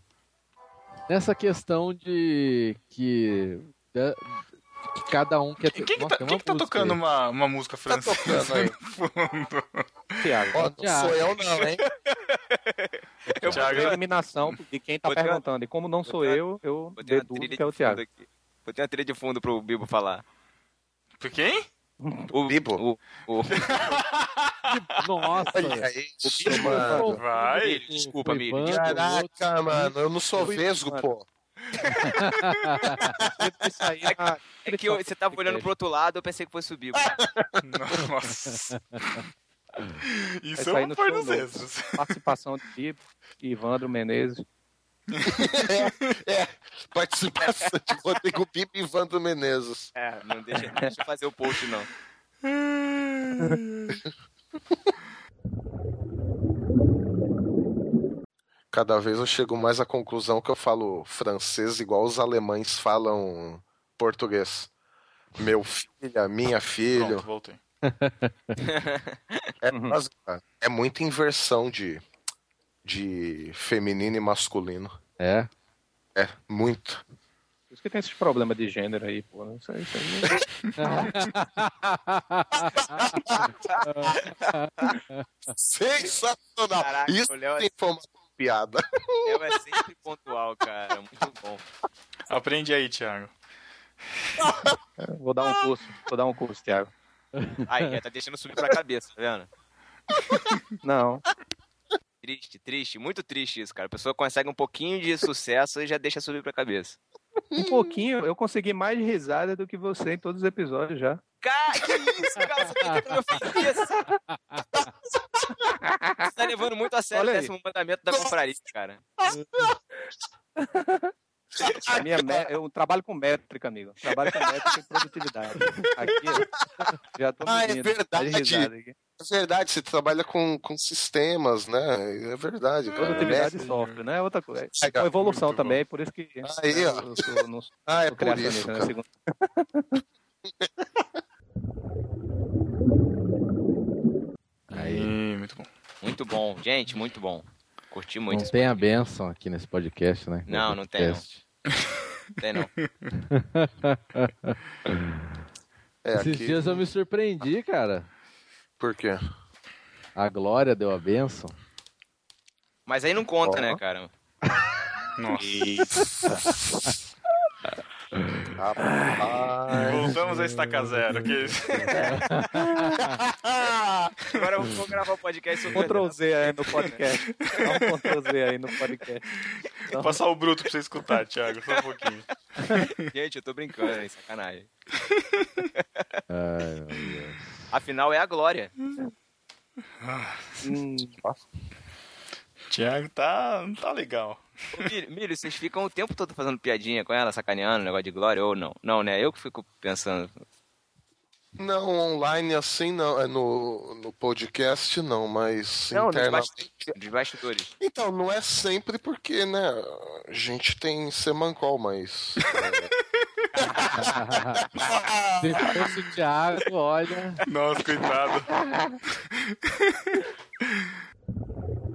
Nessa questão de que, de- que cada um quer ter. quem que Nossa, tá, quem que tá tocando aí. uma, uma música Tá francesa tocando aí. no [laughs] fundo? Tiago, não Thiago. sou eu não, hein? [laughs] eu Thiago, a eliminação de quem tá perguntando. E como não sou eu, eu deduzo que é o de Thiago. Vou ter uma trilha de fundo pro Bibo falar. Por quem? O Bibo? O, o... [laughs] Nossa, Olha isso, mano. Vai. Desculpa, Foi Miri. Caraca, mano, eu não sou vesgo, pô. [laughs] Na- É que eu- você tava olhando pro outro lado, eu pensei que fosse o Bibo. Nossa. [laughs] Isso é sair um no par show dos novo. extras. participação de Bibo, Ivandro Menezes. É, participação de Rodrigo Pipo e Vando Menezes. É, não deixa, não deixa fazer o post, não. Cada vez eu chego mais à conclusão que eu falo francês igual os alemães falam português. Meu filho, minha filha. Pronto, voltei. É, é muita inversão de, de feminino e masculino. É. É, muito. Por isso que tem esses problemas de gênero aí, pô. né? Isso aí, isso aí. [laughs] Sensacional! Caraca, Isso é, tem forma de piada. Léo é sempre pontual, cara. Muito bom. Aprende aí, Thiago. Vou dar um curso, vou dar um curso, Thiago. Aí, já tá deixando subir pra cabeça, tá vendo? Não, Triste, triste, muito triste isso, cara. A pessoa consegue um pouquinho de sucesso e já deixa subir pra cabeça. um pouquinho, eu consegui mais risada do que você em todos os episódios já. Cara, que isso, cara? Você tá tentando me ofender. Você tá levando muito a sério o décimo mandamento da confraria, cara. A minha me- Eu trabalho com métrica, amigo. Trabalho com métrica e produtividade. Aqui, ó, já tô Ah, é medindo verdade. É verdade, você trabalha com, com sistemas, né? É verdade. Produtividade É. e software, né? É outra coisa. É uma evolução Muito bom. também, por isso que Aí, ó. eu sou, não sou Ah, é por isso, né? Segundo- [laughs] Aí. Ih, muito bom. Muito bom, gente, muito bom. Curti muito Não tem a podcast. benção aqui nesse podcast, né? Não, não tem, não. Tem não. [laughs] É, Esses aqui. dias eu me surpreendi, cara. Por quê? A Glória deu a benção. Mas aí não conta, Ó. né, cara? [laughs] Nossa. Rapaz. Voltamos a estaca zero. Que... [laughs] Agora eu vou gravar o podcast sobre Ctrl Z aí no podcast. Dá um Ctrl Z aí no podcast. Vou passar o bruto pra você escutar, Thiago, só um pouquinho. Gente, eu tô brincando, hein? Sacanagem. Ai, meu Deus. Afinal, é a Glória. Hum, Thiago tá, não tá legal. Ô, Milho, Milho, vocês ficam o tempo todo fazendo piadinha com ela, sacaneando, negócio de Glória ou não? Não, né? Eu que fico pensando. Não, online assim não. É no, no podcast não, mas Não, internamente. Dos bastidores. Então, não é sempre porque, né? A gente tem semancol, mas. [laughs] Se fosse o Thiago, olha. Nossa, coitado. [laughs]